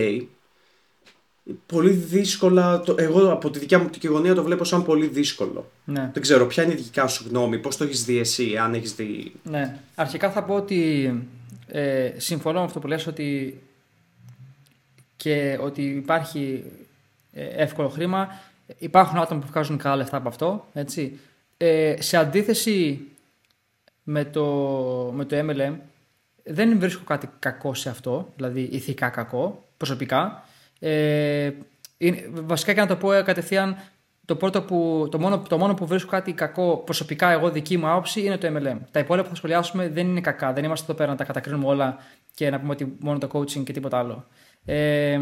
πολύ δύσκολα, το, εγώ από τη δικιά μου την γωνία το βλέπω σαν πολύ δύσκολο. Ναι. Δεν ξέρω, ποια είναι η δικά σου γνώμη, πώς το έχεις δει εσύ, αν έχεις δει... Ναι. Αρχικά θα πω ότι ε, συμφωνώ με αυτό που λες ότι και ότι υπάρχει ε, εύκολο χρήμα. Υπάρχουν άτομα που βγάζουν καλά λεφτά από αυτό. Έτσι. Ε, σε αντίθεση με το, με το MLM, δεν βρίσκω κάτι κακό σε αυτό, δηλαδή ηθικά κακό, προσωπικά. Ε, είναι, βασικά και να το πω ε, κατευθείαν, το, πρώτο που, το, μόνο, το μόνο που βρίσκω κάτι κακό προσωπικά, εγώ δική μου άποψη, είναι το MLM. Τα υπόλοιπα που θα σχολιάσουμε δεν είναι κακά. Δεν είμαστε εδώ πέρα να τα κατακρίνουμε όλα και να πούμε ότι μόνο το coaching και τίποτα άλλο. Ε,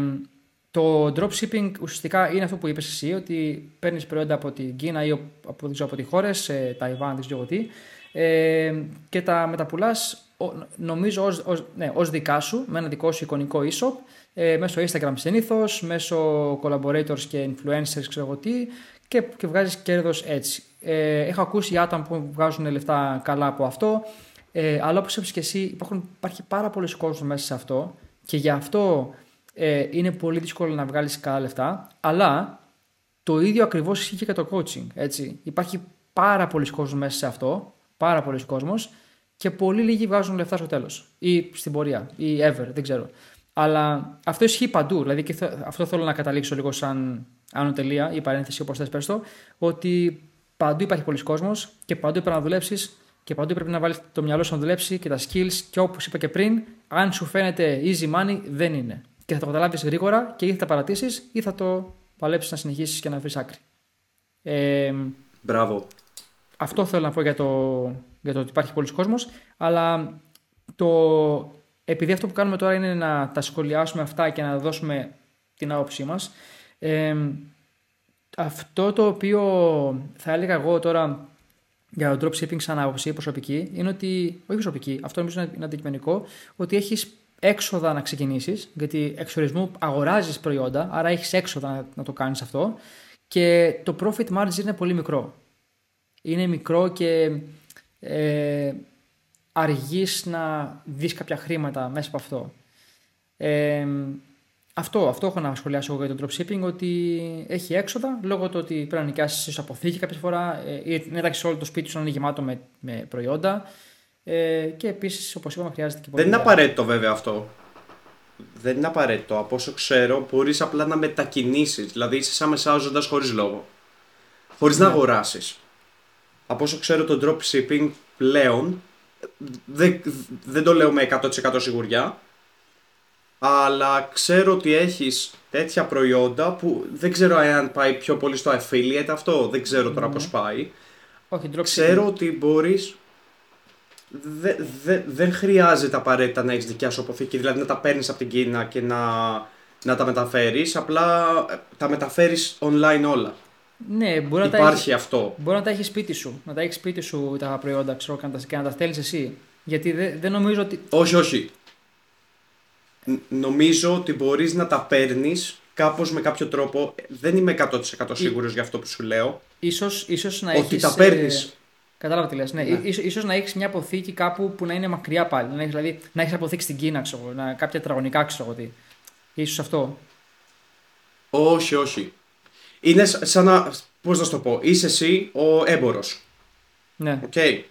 το dropshipping ουσιαστικά είναι αυτό που είπες εσύ, ότι παίρνεις προϊόντα από την Κίνα ή από, δεν ξέρω, από τις χώρες, ε, Ταϊβάν, δεν ξέρω τι, ε, και τα μεταπουλάς νομίζω ως, ως, ναι, ως δικά σου, με ένα δικό σου εικονικό e-shop, ε, μέσω Instagram συνήθως, μέσω collaborators και influencers, ξέρω εγώ τι, και, και βγάζεις κέρδος έτσι. Ε, έχω ακούσει άτομα που βγάζουν λεφτά καλά από αυτό, ε, αλλά όπως είπες και εσύ υπάρχουν, υπάρχει πάρα πολλοί κόσμος μέσα σε αυτό και γι' αυτό ε, είναι πολύ δύσκολο να βγάλεις καλά λεφτά, αλλά το ίδιο ακριβώς ισχύει και για το coaching. Έτσι. Υπάρχει πάρα πολλοί κόσμος μέσα σε αυτό, πάρα πολλοί κόσμος και πολύ λίγοι βγάζουν λεφτά στο τέλος ή στην πορεία ή ever, δεν ξέρω. Αλλά αυτό ισχύει παντού. Δηλαδή, και αυτό θέλω να καταλήξω λίγο σαν άνω τελεία ή παρένθεση, όπως θες πες το, ότι παντού υπάρχει πολλοί κόσμος και παντού πρέπει να δουλέψεις και παντού πρέπει να βάλεις το μυαλό σου να δουλέψει και τα skills. Και όπως είπα και πριν, αν σου φαίνεται easy money, δεν είναι. Και θα το καταλάβεις γρήγορα και ή θα τα παρατήσεις ή θα το παλέψεις να συνεχίσεις και να βρεις άκρη. Ε, Μπράβο. Αυτό θέλω να πω για το, για το ότι υπάρχει πολλοί κόσμος. Αλλά το επειδή αυτό που κάνουμε τώρα είναι να τα σχολιάσουμε αυτά και να δώσουμε την άποψή μας, αυτό το οποίο θα έλεγα εγώ τώρα για το dropshipping σαν άποψη προσωπική είναι ότι, όχι προσωπική, αυτό νομίζω είναι αντικειμενικό, ότι έχεις έξοδα να ξεκινήσεις, γιατί εξορισμού αγοράζεις προϊόντα, άρα έχεις έξοδα να, το κάνεις αυτό και το profit margin είναι πολύ μικρό. Είναι μικρό και ε, αργείς να δεις κάποια χρήματα μέσα από αυτό. Ε, αυτό, αυτό έχω να σχολιάσω εγώ για το dropshipping, ότι έχει έξοδα λόγω του ότι πρέπει να νοικιάσεις ίσως αποθήκη κάποια φορά ε, ή να εντάξει όλο το σπίτι σου να είναι γεμάτο με, με προϊόντα. Ε, και επίσης, όπως είπαμε, χρειάζεται και πολύ. Δεν είναι απαραίτητο βέβαια αυτό. Δεν είναι απαραίτητο. Από όσο ξέρω, μπορείς απλά να μετακινήσεις. Δηλαδή, είσαι σαν μεσάζοντας χωρίς λόγο. Χωρίς να ναι. αγοράσεις. Από όσο ξέρω, το dropshipping πλέον δεν, δεν το λέω με 100% σιγουριά αλλά ξέρω ότι έχεις τέτοια προϊόντα που δεν ξέρω αν πάει πιο πολύ στο affiliate αυτό, δεν ξέρω τώρα mm πώς πάει. Όχι, ξέρω ότι μπορείς δε, δε, δεν χρειάζεται απαραίτητα να έχεις δικιά σου αποθήκη, δηλαδή να τα παίρνεις από την Κίνα και να, να τα μεταφέρεις. Απλά τα μεταφέρεις online όλα. Ναι, μπορεί να τα έχεις, αυτό. Μπορεί να τα έχεις σπίτι σου. Να τα έχεις σπίτι σου τα προϊόντα ξέρω, και να τα στέλνεις εσύ. Γιατί δεν, δεν νομίζω ότι. Όχι, όχι. Νομίζω ότι μπορείς να τα παίρνεις κάπως με κάποιο τρόπο. Δεν είμαι 100% σίγουρος για αυτό που σου λέω. Ίσως, ίσως να Όχι, τα παίρνεις. Ε, κατάλαβα τι λες. Ναι. ναι. Ίσως, ίσως να έχεις μια αποθήκη κάπου που να είναι μακριά πάλι. Να έχεις, δηλαδή να έχεις αποθήκη στην Κίνα, ξέρω, να, κάποια τραγωνικά, ξέρω τι. Ίσως αυτό. Όχι, όχι. Είναι σαν να. Πώς να σου το πω. Είσαι εσύ ο έμπορος. Ναι. Okay.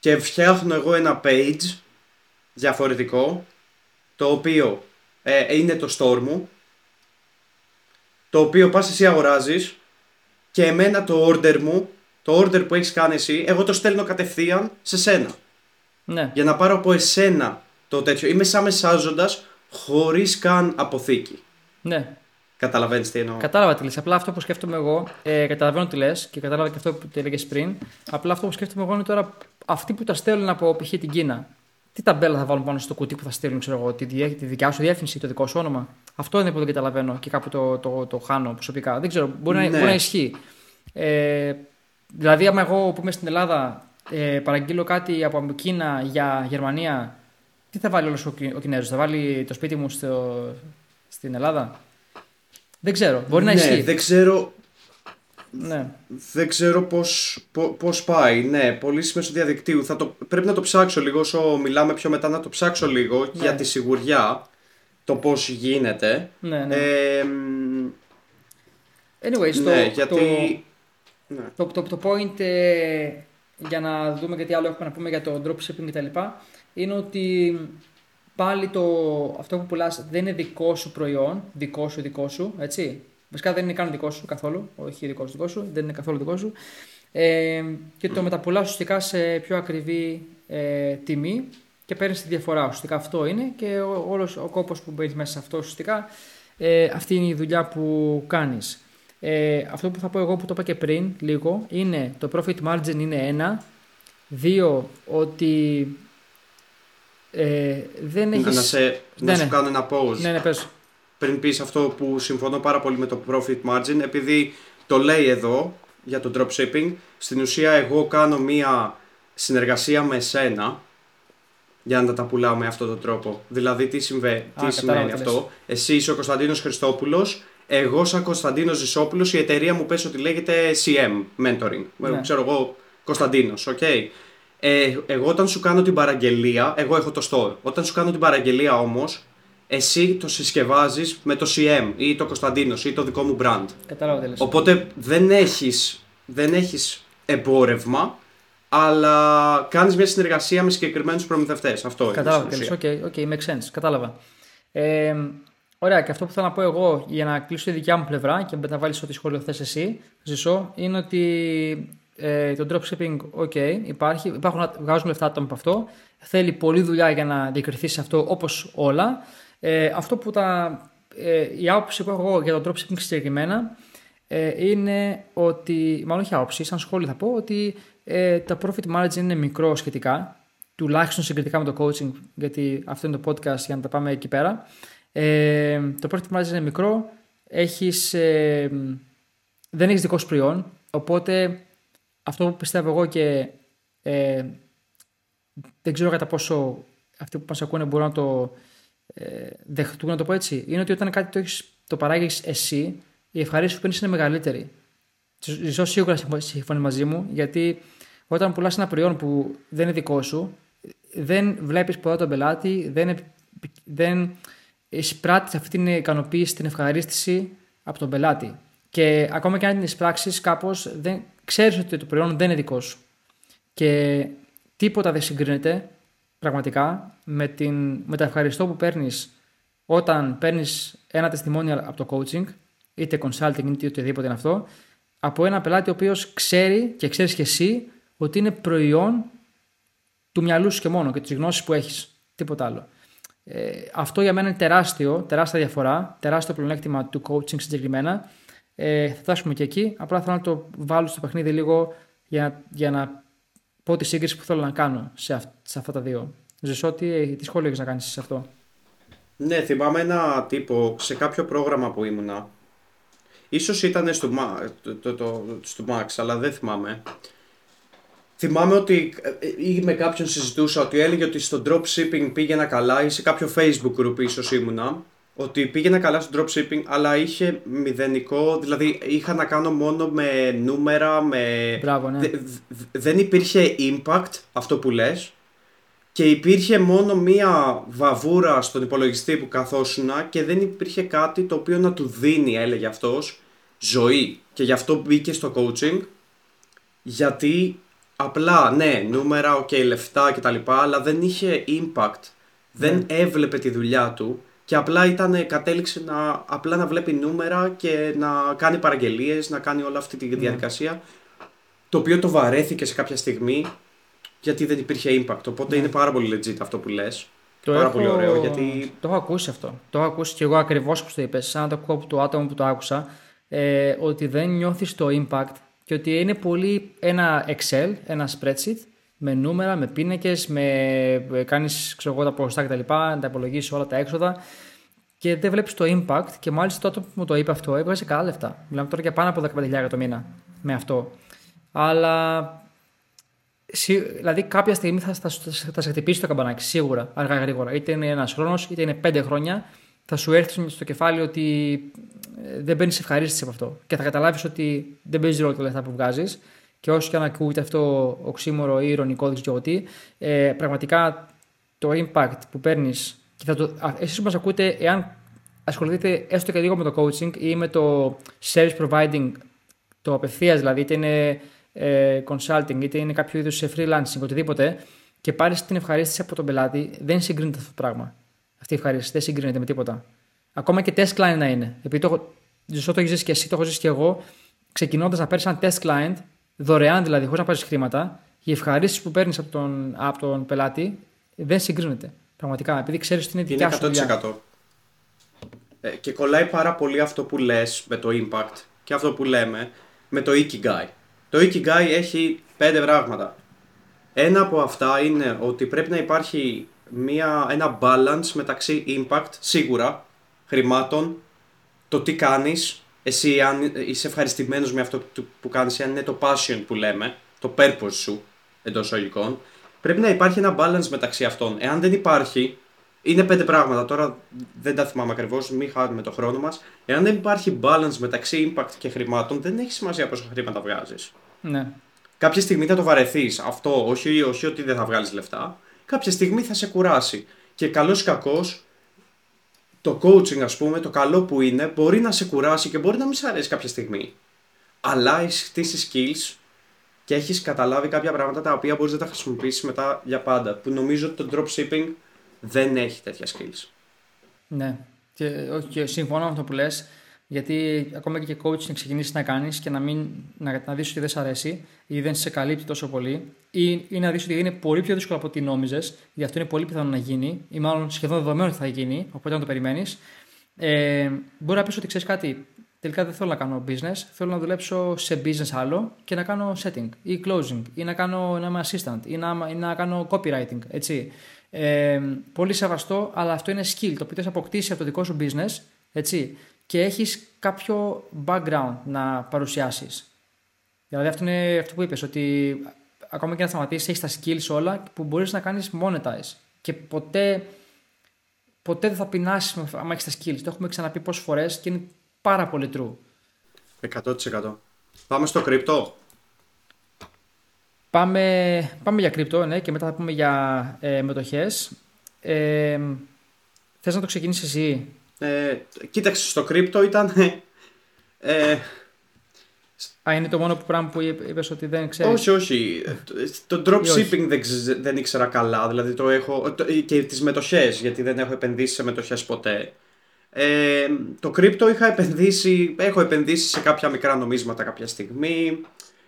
Και φτιάχνω εγώ ένα page διαφορετικό το οποίο ε, είναι το store μου το οποίο πας εσύ αγοράζεις και εμένα το order μου το order που έχεις κάνει εσύ εγώ το στέλνω κατευθείαν σε σένα ναι. για να πάρω από εσένα το τέτοιο είμαι σαν μεσάζοντας χωρίς καν αποθήκη ναι Καταλαβαίνεις τι εννοώ. Κατάλαβα τι λες. Απλά αυτό που σκέφτομαι εγώ, ε, καταλαβαίνω τι λες και κατάλαβα και αυτό που έλεγες πριν. Απλά αυτό που σκέφτομαι εγώ είναι τώρα αυτοί που τα στέλνουν από π.χ. την Κίνα τι ταμπέλα θα βάλουν πάνω στο κουτί που θα στείλουν, ξέρω εγώ, τη, τη δικιά σου διεύθυνση, το δικό σου όνομα; Αυτό είναι που δεν καταλαβαίνω και κάπου το, το, το, χάνω προσωπικά. Δεν ξέρω, μπορεί, να, ναι. μπορεί να ισχύει. Ε, δηλαδή, άμα εγώ που είμαι στην Ελλάδα ε, παραγγείλω κάτι από Κίνα για Γερμανία, τι θα βάλει όλος ο, ο Κινέζος, θα βάλει το σπίτι μου στο, στην Ελλάδα; Δεν ξέρω, μπορεί ναι, να ισχύει. Δεν ξέρω, ναι. Δεν ξέρω πώς, πώς πάει. Ναι, πωλήσει μέσω διαδικτύου. Θα το, πρέπει να το ψάξω λίγο όσο μιλάμε πιο μετά να το ψάξω λίγο ναι. για τη σιγουριά το πώς γίνεται. Ναι, ναι. Ε, Anyways, ναι, το, γιατί... το, ναι. το, το, το point ε, για να δούμε και τι άλλο έχουμε να πούμε για το dropshipping κτλ. είναι ότι πάλι το, αυτό που πουλάς δεν είναι δικό σου προϊόν, δικό σου, δικό σου, έτσι. Βασικά δεν είναι καν δικό σου καθόλου, όχι δικό σου, δικό σου, δεν είναι καθόλου δικό σου. Ε, και το μεταπουλάς ουσιαστικά σε πιο ακριβή ε, τιμή και παίρνεις τη διαφορά. Ουσιαστικά αυτό είναι και όλος ο κόπος που μπαίνει μέσα σε αυτό ουσιαστικά ε, αυτή είναι η δουλειά που κάνεις. Ε, αυτό που θα πω εγώ που το είπα και πριν λίγο είναι το profit margin είναι ένα. Δύο, ότι ε, δεν έχεις... Να, σε, να ναι, σου ναι. κάνω ένα pause. Ναι, ναι, πες πριν πεις αυτό που συμφωνώ πάρα πολύ με το profit margin επειδή το λέει εδώ για το dropshipping στην ουσία εγώ κάνω μία συνεργασία με εσένα για να τα πουλάω με αυτόν τον τρόπο. Δηλαδή, τι, συμβαίνει, τι σημαίνει αυτό; Εσύ είσαι ο Κωνσταντίνος Χριστόπουλος, εγώ σαν Κωνσταντίνος Ζησόπουλος, η εταιρεία μου πες ότι λέγεται CM Mentoring. Ναι. Ξέρω εγώ, Κωνσταντίνος, OK. Okay. Ε, εγώ όταν σου κάνω την παραγγελία, εγώ έχω το store. Όταν σου κάνω την παραγγελία όμως, εσύ το συσκευάζεις με το CM ή το Κωνσταντίνος ή το δικό μου brand. Κατάλαβα Οπότε δεν έχεις δεν έχεις εμπόρευμα, αλλά κάνεις μια συνεργασία με συγκεκριμένους προμηθευτές. Αυτό είναι. Κατάλαβα. Οκ, okay, okay, makes sense. Κατάλαβα. Ε, ωραία, και αυτό που θέλω να πω εγώ για να κλείσω τη δικιά μου πλευρά και να βάλεις ό,τι σχόλιο θες εσύ, Ζησό, είναι ότι ε, το dropshipping, ok, υπάρχει, υπάρχουν, βγάζουν λεφτά άτομα από αυτό. Θέλει πολλή δουλειά για να διακριθεί σε αυτό όπως όλα. Ε, αυτό που τα, ε, η άποψη που έχω εγώ για το dropshipping συγκεκριμένα ε, είναι ότι, μάλλον όχι άποψη, σαν σχόλιο θα πω ότι ε, τα profit margin είναι μικρό σχετικά, τουλάχιστον συγκριτικά με το coaching, γιατί αυτό είναι το podcast για να τα πάμε εκεί πέρα. Ε, το profit margin είναι μικρό, έχεις, ε, δεν έχεις δικός σου προϊόν, οπότε αυτό που πιστεύω εγώ και ε, δεν ξέρω κατά πόσο αυτοί που μας ακούνε μπορούν να το ε, δεχτούν να το πω έτσι, είναι ότι όταν κάτι το, έχεις, το παράγεις εσύ, η ευχαρίστηση που παίρνεις είναι μεγαλύτερη. Ζω σίγουρα συμφωνείς μαζί μου, γιατί όταν πουλάς ένα προϊόν που δεν είναι δικό σου, δεν βλέπεις ποτέ τον πελάτη, δεν, δεν εισπράττεις αυτή την ικανοποίηση, την ευχαρίστηση από τον πελάτη. Και ακόμα και αν την εισπράξεις, κάπως δεν ξέρεις ότι το προϊόν δεν είναι δικό σου. Και τίποτα δεν συγκρίνεται πραγματικά με, την, με τα ευχαριστώ που παίρνεις όταν παίρνεις ένα τεστημόνιο από το coaching είτε consulting είτε οτιδήποτε είναι αυτό, από ένα πελάτη ο οποίος ξέρει και ξέρεις και εσύ ότι είναι προϊόν του μυαλού σου και μόνο και της γνώσης που έχεις. Τίποτα άλλο. Ε, αυτό για μένα είναι τεράστιο, τεράστια διαφορά, τεράστιο πλεονέκτημα του coaching συγκεκριμένα. Ε, θα φτάσουμε και εκεί. Απλά θέλω να το βάλω στο παιχνίδι λίγο για, για να πω τη σύγκριση που θέλω να κάνω σε, σε αυτά τα δύο. Ζεσό, τι, τι σχόλιο έχεις να κάνεις σε αυτό; Ναι, θυμάμαι ένα τύπο σε κάποιο πρόγραμμα που ήμουνα Ίσως ήταν στο, το, το, το, στο Max, αλλά δεν θυμάμαι. Θυμάμαι ότι ε, ή με κάποιον συζητούσα ότι έλεγε ότι στο dropshipping πήγαινα καλά ή σε κάποιο facebook group ίσως ήμουνα ότι πήγαινα καλά στο dropshipping αλλά είχε μηδενικό, δηλαδή είχα να κάνω μόνο με νούμερα, με... Μπράβο, ναι. δεν υπήρχε impact αυτό που λες και υπήρχε μόνο μία βαβούρα στον υπολογιστή που καθόσουνα και δεν υπήρχε κάτι το οποίο να του δίνει, έλεγε αυτός, ζωή. Και γι' αυτό μπήκε στο coaching, γιατί απλά, ναι, νούμερα, ok, λεφτά κτλ. Αλλά δεν είχε impact. Δεν ναι. έβλεπε τη δουλειά του και απλά ήταν, κατέληξε να, απλά να βλέπει νούμερα και να κάνει παραγγελίες, να κάνει όλη αυτή τη ναι. διαδικασία. Το οποίο το βαρέθηκε σε κάποια στιγμή γιατί δεν υπήρχε impact. Οπότε ναι. είναι πάρα πολύ legit αυτό που λες. Το πάρα έχω... πολύ ωραίο. Γιατί... Το έχω ακούσει αυτό. Το έχω ακούσει και εγώ ακριβώς όπως το είπες. Σαν να το ακούω από το άτομο που το άκουσα ε, ότι δεν νιώθεις το impact και ότι είναι πολύ ένα Excel, ένα spreadsheet με νούμερα, με πίνακες, με ε, κάνεις ξέρω εγώ, τα ποσοστά κτλ. Να τα υπολογίσεις όλα τα έξοδα και δεν βλέπεις το impact και μάλιστα τότε που μου το είπε αυτό έβγαζε καλά λεφτά. Μιλάμε τώρα για πάνω από 15.000 το μήνα με αυτό. Αλλά Δηλαδή κάποια στιγμή θα, θα, θα σε χτυπήσει το καμπανάκι, σίγουρα, αργά γρήγορα. Είτε είναι ένας χρόνος, είτε είναι πέντε χρόνια, θα σου έρθει στο κεφάλι ότι ε, δεν παίρνεις ευχαρίστηση από αυτό. Και θα καταλάβεις ότι δεν παίζεις ρόλο τα λεφτά που βγάζεις. Και όσο και αν ακούγεται αυτό οξύμορο ή ηρωνικό, δεν ξέρω τι, ε, πραγματικά το impact που παίρνεις. Και θα το, εσείς που μας ακούτε, εάν ασχοληθείτε έστω και λίγο με το coaching ή με το service providing, το απευθείας δηλαδή, είτε είναι ε, consulting, είτε είναι κάποιο είδους freelancing, οτιδήποτε, και πάρεις την ευχαρίστηση από τον πελάτη, δεν συγκρίνεται αυτό το πράγμα. Αυτή η ευχαρίστηση δεν συγκρίνεται με τίποτα. Ακόμα και test client να είναι. Επειδή το, το έχεις ζήσει και εσύ, το έχω ζήσει και εγώ, ξεκινώντας να παίρνεις ένα test client, δωρεάν δηλαδή, χωρίς να πάρεις χρήματα, η ευχαρίστηση που παίρνεις από τον, από τον πελάτη δεν συγκρίνεται. Πραγματικά, επειδή ξέρεις ότι είναι δικιά σου. Είναι 100%. Ε, και κολλάει πάρα πολύ αυτό που λες με το impact και αυτό που λέμε με το Ikigai. Το Ikigai έχει πέντε πράγματα. Ένα από αυτά είναι ότι πρέπει να υπάρχει μια, ένα balance μεταξύ impact, σίγουρα, χρημάτων, το τι κάνεις, εσύ αν είσαι ευχαριστημένος με αυτό που κάνεις, αν είναι το passion που λέμε, το purpose σου εντός εισαγωγικών, πρέπει να υπάρχει ένα balance μεταξύ αυτών. Εάν δεν υπάρχει, είναι πέντε πράγματα. Τώρα δεν τα θυμάμαι ακριβώς, μην χάνουμε το χρόνο μας. Εάν δεν υπάρχει balance μεταξύ impact και χρημάτων, δεν έχει σημασία πόσα χρήματα βγάζεις. Ναι. Κάποια στιγμή θα το βαρεθείς. Αυτό, όχι, όχι ότι δεν θα βγάλεις λεφτά. Κάποια στιγμή θα σε κουράσει. Και καλός ή κακός, το coaching, ας πούμε, το καλό που είναι, μπορεί να σε κουράσει και μπορεί να μην σε αρέσει κάποια στιγμή. Αλλά έχεις χτίσει skills και έχεις καταλάβει κάποια πράγματα τα οποία μπορείς να τα χρησιμοποιήσεις μετά για πάντα. Που νομίζω ότι το dropshipping δεν έχει τέτοια skills. Ναι. Και, όχι, και συμφωνώ με αυτό που λες. Γιατί ακόμα και coaching να ξεκινήσεις να κάνεις και να, μην, να, να δεις ότι δεν σε αρέσει ή δεν σε καλύπτει τόσο πολύ, ή, ή να δεις ότι είναι πολύ πιο δύσκολο από ό,τι νόμιζες, γι' αυτό είναι πολύ πιθανό να γίνει, ή μάλλον σχεδόν δεδομένο ότι θα γίνει, οπότε να το περιμένεις. Ε, μπορεί να πεις ότι ξέρεις κάτι, τελικά δεν θέλω να κάνω business, θέλω να δουλέψω σε business άλλο και να κάνω setting ή closing ή να κάνω να είμαι assistant ή να, ή να κάνω copywriting. Έτσι. Ε, πολύ σεβαστό, αλλά αυτό είναι skill το οποίο θα αποκτήσεις από το δικό σου business έτσι, και έχεις κάποιο background να παρουσιάσεις. Δηλαδή αυτό είναι αυτό που είπες, ότι ακόμα και να σταματήσεις έχεις τα skills όλα που μπορείς να κάνεις monetize και ποτέ, ποτέ δεν θα πεινάσεις αν έχεις τα skills. Το έχουμε ξαναπεί πόσες φορές και είναι πάρα πολύ true. 100%. Πάμε στο κρυπτό. Πάμε, πάμε για κρυπτό, ναι, και μετά θα πούμε για ε, μετοχές. Ε, θες να το ξεκινήσεις εσύ; Ε, κοίταξε, στο κρύπτο ήταν... Ε, Α, είναι το μόνο πράγμα που είπες ότι δεν ξέρεις. Όχι, όχι. Το dropshipping δεν, δεν ήξερα καλά. Δηλαδή το έχω. και τις μετοχές, γιατί δεν έχω επενδύσει σε μετοχές ποτέ. Ε, το crypto είχα επενδύσει, έχω επενδύσει σε κάποια μικρά νομίσματα κάποια στιγμή.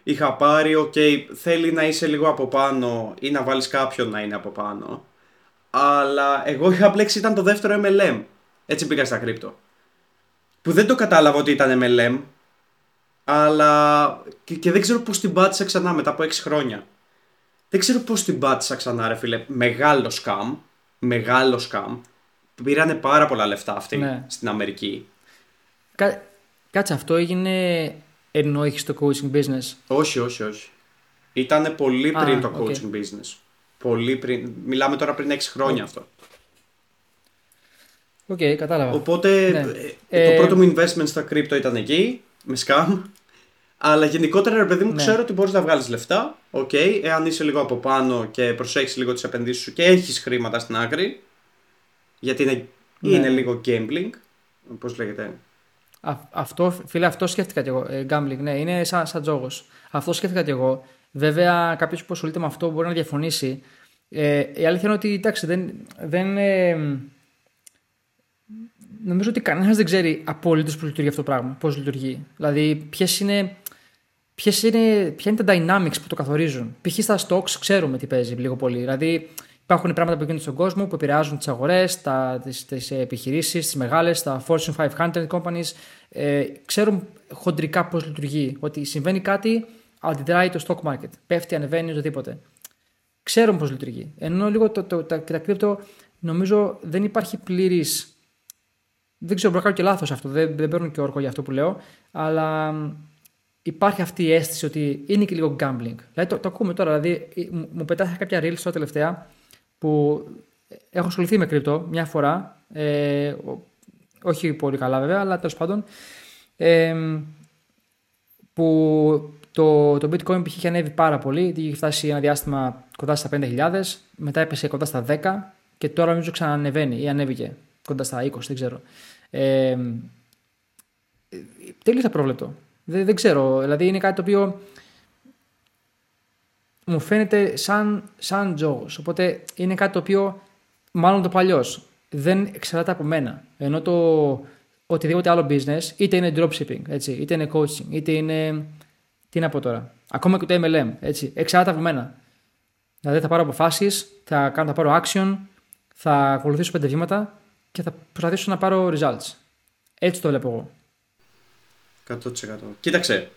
Είχα πάρει, οκ, θέλει να είσαι λίγο από πάνω ή να βάλεις κάποιον να είναι από πάνω. Αλλά εγώ είχα μπλέξει ήταν το δεύτερο MLM. Έτσι πήγα στα crypto. Που δεν το κατάλαβα ότι ήταν MLM. Αλλά και, και δεν ξέρω πώς την πάτησα ξανά μετά από 6 χρόνια. Δεν ξέρω πώς την πάτησα ξανά ρε φίλε. Μεγάλο σκάμ. Μεγάλο σκάμ. Πήρανε πάρα πολλά λεφτά αυτοί ναι. στην Αμερική. Κα... Κάτσε, αυτό έγινε ενώ έχεις το coaching business; Όχι, όχι, όχι. Ήταν πολύ πριν το coaching business. Πολύ πριν. Μιλάμε τώρα πριν 6 χρόνια αυτό. OK, okay, κατάλαβα. Οπότε ναι. ε, το ε, πρώτο μου investment στα crypto ήταν εκεί, με scam. Αλλά γενικότερα, ρε παιδί μου, ναι. ξέρω ότι μπορείς να βγάλεις λεφτά. OK, okay, εάν είσαι λίγο από πάνω και προσέχεις λίγο τις επενδύσεις σου και έχεις χρήματα στην άκρη. Γιατί είναι, ναι. είναι λίγο gambling. Πώς λέγεται. Α, αυτό, φίλε, αυτό σκέφτηκα κι εγώ. Ε, gambling, ναι, είναι σαν, σαν τζόγος. Αυτό σκέφτηκα κι εγώ. Βέβαια, κάποιος που ασχολείται με αυτό μπορεί να διαφωνήσει. Ε, η αλήθεια είναι ότι εντάξει, δεν, δεν, ε, νομίζω ότι κανένας δεν ξέρει απολύτω πώς λειτουργεί αυτό το πράγμα. Πώς λειτουργεί. Δηλαδή, ποιες είναι, ποιες είναι, ποια είναι τα dynamics που το καθορίζουν. Π.χ. στα stocks ξέρουμε τι παίζει λίγο πολύ. Δηλαδή, υπάρχουν πράγματα που γίνονται στον κόσμο που επηρεάζουν τις αγορές, τις επιχειρήσεις, τις μεγάλες, τα Fortune 500 companies. Ε, ξέρουν χοντρικά πώς λειτουργεί. Ότι συμβαίνει κάτι, αντιδράει το stock market. Πέφτει, ανεβαίνει, οτιδήποτε. Ξέρουν πώς λειτουργεί. Ενώ λίγο το, το, τα, τα κρύπτο νομίζω δεν υπάρχει πλήρης δεν ξέρω, μπορεί να κάνω και λάθος αυτό. Δεν, δεν παίρνω και όρκο για αυτό που λέω. Αλλά υπάρχει αυτή η αίσθηση ότι είναι και λίγο gambling. Δηλαδή το, το ακούμε τώρα. Δηλαδή μου πετάχει κάποια reels τώρα τελευταία που έχω ασχοληθεί με κρυπτό μια φορά. Ε, όχι πολύ καλά βέβαια, αλλά τέλος πάντων. Ε, που το, το bitcoin π.χ. είχε ανέβει πάρα πολύ. Είχε φτάσει ένα διάστημα κοντά στα 50.000, μετά έπεσε κοντά στα 10 και τώρα νομίζω ξανανεβαίνει ή ανέβηκε κοντά στα 20, δεν ξέρω. Ε, τελείως απρόβλεπτο. Δεν, δεν ξέρω. Δηλαδή είναι κάτι το οποίο μου φαίνεται σαν, σαν τζόγος. Οπότε είναι κάτι το οποίο μάλλον το παλιός δεν εξαρτάται από μένα. Ενώ το οτιδήποτε άλλο business, είτε είναι dropshipping, έτσι, είτε είναι coaching, είτε είναι. Τι να πω τώρα. Ακόμα και το MLM, έτσι, εξαρτάται από μένα. Δηλαδή θα πάρω αποφάσεις, θα, θα πάρω action, θα ακολουθήσω πέντε βήματα και θα προσπαθήσω να πάρω results. Έτσι το βλέπω εγώ. 100%. Κοίταξε,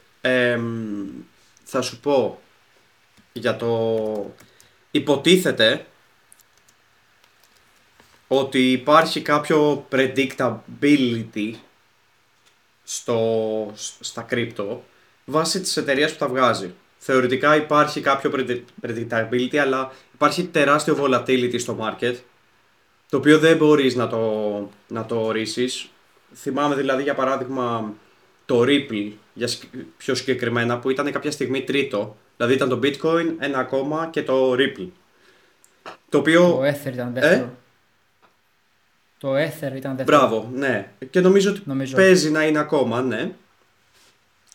θα σου πω για το υποτίθεται ότι υπάρχει κάποιο predictability στο, στα κρύπτο βάσει της εταιρείας που τα βγάζει. Θεωρητικά υπάρχει κάποιο predictability, αλλά υπάρχει τεράστιο volatility στο market, το οποίο δεν μπορείς να το, να το ορίσεις. Θυμάμαι δηλαδή για παράδειγμα το Ripple, για πιο συγκεκριμένα, που ήταν κάποια στιγμή τρίτο. Δηλαδή ήταν το Bitcoin, ένα ακόμα και το Ripple. Το οποίο... Το Ether ήταν δεύτερο. Ε; Το Ether ήταν δεύτερο. Μπράβο, ναι. Και νομίζω ότι νομίζω. παίζει να είναι ακόμα, ναι.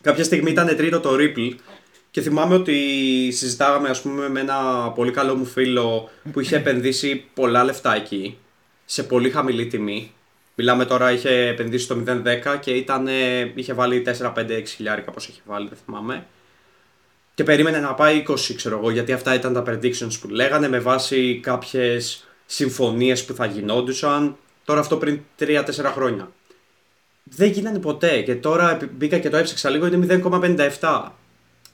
Κάποια στιγμή ήταν τρίτο το Ripple και θυμάμαι ότι συζητάγαμε ας πούμε με ένα πολύ καλό μου φίλο που είχε επενδύσει πολλά λεφτά εκεί σε πολύ χαμηλή τιμή. Μιλάμε τώρα, είχε επενδύσει το 010 και ήταν, είχε βάλει 4, 5, 6 χιλιάρικα πώς είχε βάλει, δεν θυμάμαι. Και περίμενε να πάει 20 ξέρω εγώ, γιατί αυτά ήταν τα predictions που λέγανε με βάση κάποιες συμφωνίες που θα γινόντουσαν. Τώρα αυτό πριν 3-4 χρόνια. Δεν γίνανε ποτέ και τώρα μπήκα και το έψαξα λίγο, είναι 0,57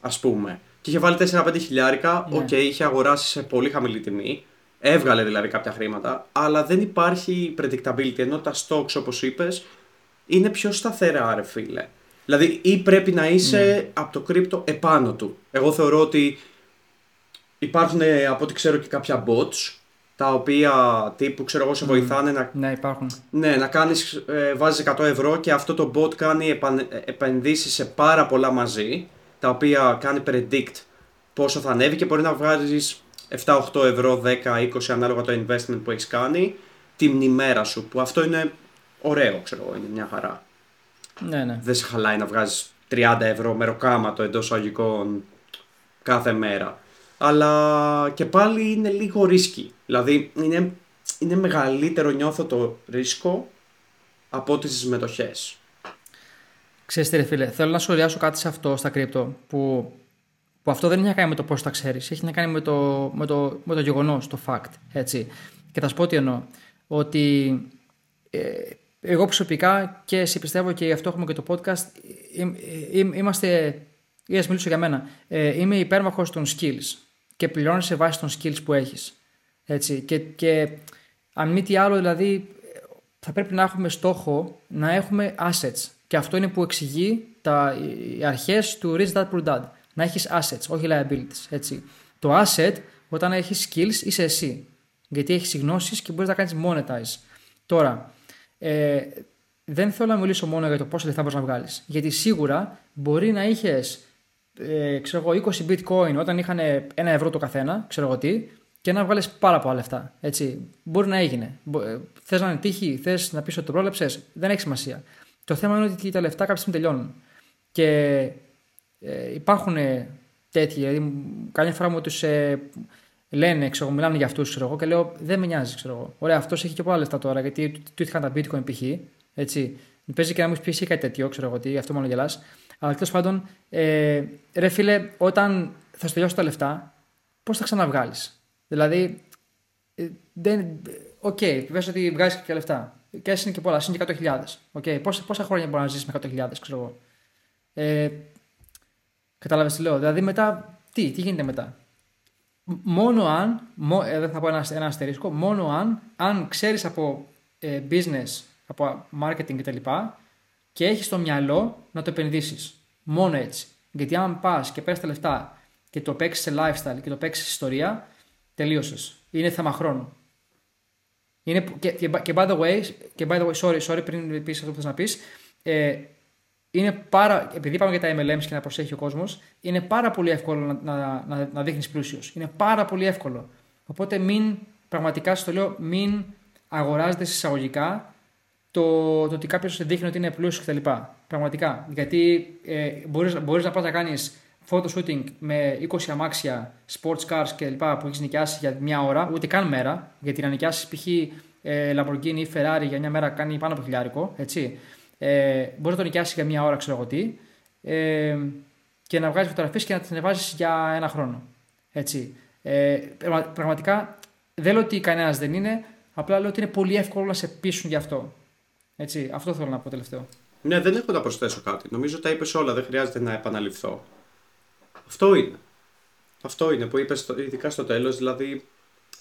ας πούμε. Και είχε βάλει 4-5 χιλιάρικα, ναι. OK, okay, είχε αγοράσει σε πολύ χαμηλή τιμή. Έβγαλε δηλαδή κάποια χρήματα, αλλά δεν υπάρχει predictability. Ενώ τα stocks, όπως είπες, είναι πιο σταθερά, ρε φίλε. Δηλαδή, ή πρέπει να είσαι ναι. από το κρύπτο επάνω του. Εγώ θεωρώ ότι υπάρχουν, από ό,τι ξέρω, και κάποια bots τα οποία τύπου ξέρω εγώ σε βοηθάνε να, ναι, υπάρχουν. Ναι, να κάνεις, ε, βάζεις 100 ευρώ και αυτό το bot κάνει επαν, επενδύσεις σε πάρα πολλά μαζί τα οποία κάνει predict πόσο θα ανέβει και μπορεί να βγάζεις 7-8 ευρώ, 10-20 ανάλογα το investment που έχεις κάνει την ημέρα σου. Που αυτό είναι ωραίο, ξέρω εγώ, είναι μια χαρά. Ναι, ναι. Δεν σε χαλάει να βγάζεις 30 ευρώ μεροκάματο εντός αγικών κάθε μέρα. Αλλά και πάλι είναι λίγο ρίσκι. Δηλαδή είναι, είναι μεγαλύτερο νιώθω το ρίσκο από τις συμμετοχές. Ξέρετε, ρε φίλε, θέλω να σχολιάσω κάτι σε αυτό στα κρύπτο που που αυτό δεν έχει να κάνει με το πώς τα ξέρεις, έχει να κάνει με το, με το, με το γεγονός, το fact. Έτσι. Και θα σου πω τι εννοώ. Ότι ε, εγώ προσωπικά και σε πιστεύω και γι' αυτό έχουμε και το podcast, είμαστε. ή α μιλήσω για μένα. Ε, είμαι υπέρμαχος των skills και πληρώνει σε βάση των skills που έχεις. Έτσι. Και, και αν μη τι άλλο, δηλαδή, θα πρέπει να έχουμε στόχο να έχουμε assets. Και αυτό είναι που εξηγεί τα, οι αρχές του Rich Dad Poor Dad να έχεις assets, όχι liabilities. Έτσι. Το asset, όταν έχεις skills, είσαι εσύ. Γιατί έχεις γνώσεις και μπορείς να κάνεις monetize. Τώρα, ε, δεν θέλω να μιλήσω μόνο για το πόσα λεφτά μπορείς να βγάλεις. Γιατί σίγουρα μπορεί να είχες ε, 20 bitcoin όταν είχαν ένα ευρώ το καθένα, ξέρω εγώ τι, και να βγάλεις πάρα πολλά λεφτά. Έτσι. Μπορεί να έγινε. Ε, θες να είναι τύχη, θες να πεις ότι το πρόλεψες, δεν έχει σημασία. Το θέμα είναι ότι τα λεφτά κάποια στιγμή τελειώνουν. Και ε, υπάρχουν τέτοιοι. Δηλαδή, καμιά φορά μου τους ε, λένε, ξέρω, μιλάνε για αυτούς, ξέρω εγώ, και λέω δεν με νοιάζει, ξέρω εγώ. Ωραία, αυτός έχει και πολλά λεφτά τώρα, γιατί του είχαν τα bitcoin π.χ. Έτσι. Παίζει και να μου πει εσύ κάτι τέτοιο, ξέρω εγώ τι, αυτό μόνο γελάς. Αλλά τέλος πάντων, ε, ρε φίλε, όταν θα σου τελειώσει τα λεφτά, πώς θα ξαναβγάλεις; Δηλαδή, ε, δεν. OK, okay, πες ότι βγάζεις κάποια λεφτά. Και είναι και πολλά, είναι και 100.000. Okay, πόσα, πόσα χρόνια μπορεί να ζήσεις με 100.000, ξέρω εγώ. Ε, Κατάλαβες τι λέω; Δηλαδή μετά, τι, τι γίνεται μετά; Μόνο αν, ε, δεν θα πω ένα, ένα αστερίσκο, μόνο αν, αν ξέρεις από ε, business, από marketing κτλ. Και, και έχεις στο μυαλό να το επενδύσεις. Μόνο έτσι. Γιατί αν πας και παίρνεις τα λεφτά και το παίξεις σε lifestyle και το παίξεις σε ιστορία, τελείωσες. Είναι θέμα χρόνου. Είναι, και, και, by the way, και by the way, sorry, sorry πριν πεις αυτό που θες να πεις, ε, είναι πάρα, επειδή πάμε για τα MLMs και να προσέχει ο κόσμος, είναι πάρα πολύ εύκολο να, να, να, να δείχνεις πλούσιος. Είναι πάρα πολύ εύκολο. Οπότε μην, πραγματικά σου το λέω, μην αγοράζετε συσσαγωγικά το, το ότι κάποιος δείχνει ότι είναι πλούσιος κτλ. Πραγματικά. Γιατί ε, μπορείς να πας να κάνεις photo shooting με 20 αμάξια, sports cars κλπ. που έχεις νοικιάσει για μια ώρα, ούτε καν μέρα. Γιατί να νοικιάσεις π.χ. Ε, Lamborghini ή Ferrari για μια μέρα κάνει πάνω από χιλιάρικο. Έτσι. Ε, μπορεί να το νοικιάσεις για μία ώρα, ξέρω εγώ τι, ε, και να βγάζεις φωτογραφίες και να τις ανεβάσει για ένα χρόνο. Έτσι. Ε, πραγματικά δεν λέω ότι κανένας δεν είναι, απλά λέω ότι είναι πολύ εύκολο να σε πείσουν γι' αυτό. Έτσι, αυτό θέλω να πω τελευταίο. Ναι, δεν έχω να προσθέσω κάτι. Νομίζω τα είπες όλα, δεν χρειάζεται να επαναληφθώ. Αυτό είναι. Αυτό είναι που είπες, ειδικά στο τέλος, δηλαδή.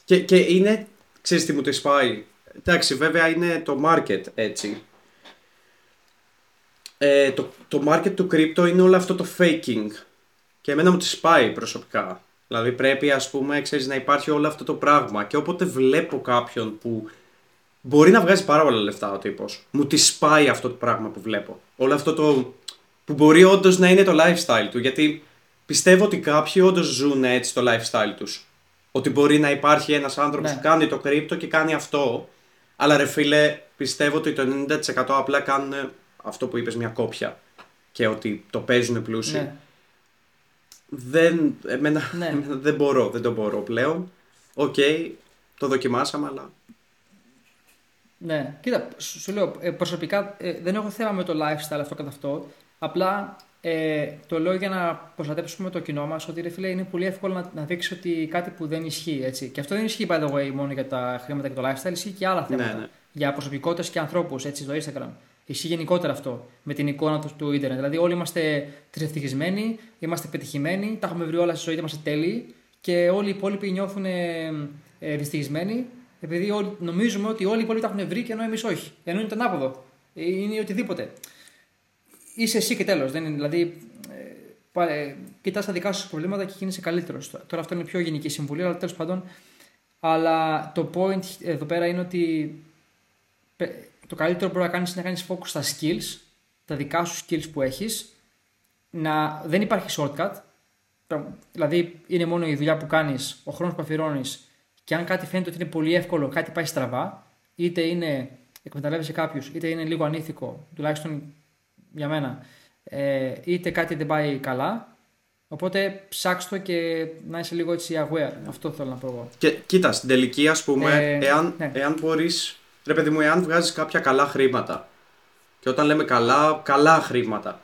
Και, και είναι, ξέρεις τι μου τη πάει. Εντάξει, βέβαια είναι το market έτσι ε, το, το market του crypto είναι όλο αυτό το faking. και εμένα μου τη σπάει προσωπικά. Δηλαδή πρέπει ας πούμε ξέρεις, να υπάρχει όλο αυτό το πράγμα και όποτε βλέπω κάποιον που μπορεί να βγάζει πάρα πολλά λεφτά ο τύπος μου τη σπάει αυτό το πράγμα που βλέπω. Όλο αυτό το που μπορεί όντως να είναι το lifestyle του γιατί πιστεύω ότι κάποιοι όντως ζουν έτσι το lifestyle τους. Ότι μπορεί να υπάρχει ένας άνθρωπος Ναι. που κάνει το κρύπτο και κάνει αυτό αλλά ρε φίλε πιστεύω ότι το 90% απλά κάνουν αυτό που είπες μια κόπια και ότι το παίζουν πλούσιοι. Ναι. Δεν, εμένα, Ναι. εμένα δεν μπορώ, δεν το μπορώ πλέον. Οκ, το δοκιμάσαμε, αλλά Ναι, κοίτα, σου σου λέω ε, προσωπικά ε, δεν έχω θέμα με το lifestyle αυτό καθ' αυτό. Απλά ε, το λέω για να προστατέψουμε το κοινό μας ότι ρε φίλε είναι πολύ εύκολο να, να δείξεις ότι κάτι που δεν ισχύει. Έτσι. Και αυτό δεν ισχύει by the way μόνο για τα χρήματα και το lifestyle, ισχύει και άλλα θέματα. ναι. Για προσωπικότητες και ανθρώπους έτσι στο Instagram. Ισχύει γενικότερα αυτό με την εικόνα του, του Ιντερνετ. Δηλαδή, όλοι είμαστε τρισευτυχισμένοι, είμαστε πετυχημένοι, τα έχουμε βρει όλα στη ζωή, είμαστε τέλειοι και όλοι οι υπόλοιποι νιώθουν ε, ε, δυστυχισμένοι επειδή όλοι, νομίζουμε ότι όλοι οι υπόλοιποι τα έχουν βρει και ενώ εμείς όχι. Ενώ είναι το ανάποδο. Ε, Είναι οτιδήποτε. Είσαι εσύ και τέλος. Δηλαδή, ε, πα- ε, κοιτάς τα δικά σου προβλήματα και γίνεσαι καλύτερος. Τώρα αυτό είναι πιο γενική συμβουλή, αλλά τέλος πάντων. Αλλά το point εδώ πέρα είναι ότι πε- το καλύτερο που μπορεί να κάνεις είναι να κάνεις focus στα skills, τα δικά σου skills που έχεις, να, δεν υπάρχει shortcut, Πρα- δηλαδή είναι μόνο η δουλειά που κάνεις, ο χρόνος που αφιερώνεις και αν κάτι φαίνεται ότι είναι πολύ εύκολο, κάτι πάει στραβά, είτε είναι εκμεταλλεύεσαι κάποιους, είτε είναι λίγο ανήθικο, τουλάχιστον για μένα, ε, είτε κάτι δεν πάει καλά, οπότε ψάξ' το και να είσαι λίγο έτσι aware, αυτό θέλω να πω εγώ. Και κοίτας, στην τελική, ας πούμε, Ε, εάν, ναι. εάν μπορείς. Ρε παιδί μου, εάν βγάζεις κάποια καλά χρήματα. Και όταν λέμε καλά, καλά χρήματα.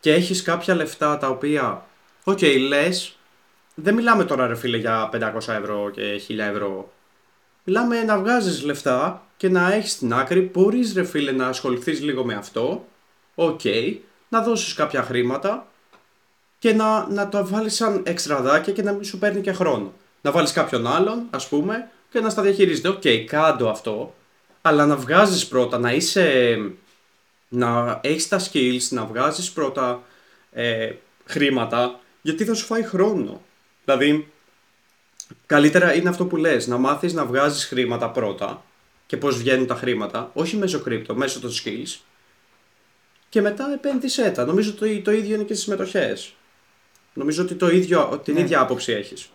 Και έχεις κάποια λεφτά τα οποία. OK, okay, λες. Δεν μιλάμε τώρα, ρε φίλε, για 500 ευρώ και 1000 ευρώ. Μιλάμε να βγάζεις λεφτά και να έχεις την άκρη. Μπορείς, ρε φίλε, να ασχοληθείς λίγο με αυτό. Οκ. να δώσεις κάποια χρήματα και να, να το βάλεις σαν εξτραδάκια και να μην σου παίρνει και χρόνο. Να βάλεις κάποιον άλλον, ας πούμε, και να στα διαχειρίζεται. Οκ, κάντο αυτό. Αλλά να βγάζεις πρώτα, να είσαι. να έχεις τα skills, να βγάζεις πρώτα ε, χρήματα, γιατί θα σου φάει χρόνο. Δηλαδή, καλύτερα είναι αυτό που λες, να μάθεις να βγάζεις χρήματα πρώτα και πώς βγαίνουν τα χρήματα, όχι μέσω crypto, μέσω των skills και μετά επένδυσέ τα. Νομίζω ότι το, το ίδιο είναι και στις μετοχές. Νομίζω ότι το ίδιο, την Ναι. ίδια άποψη έχεις.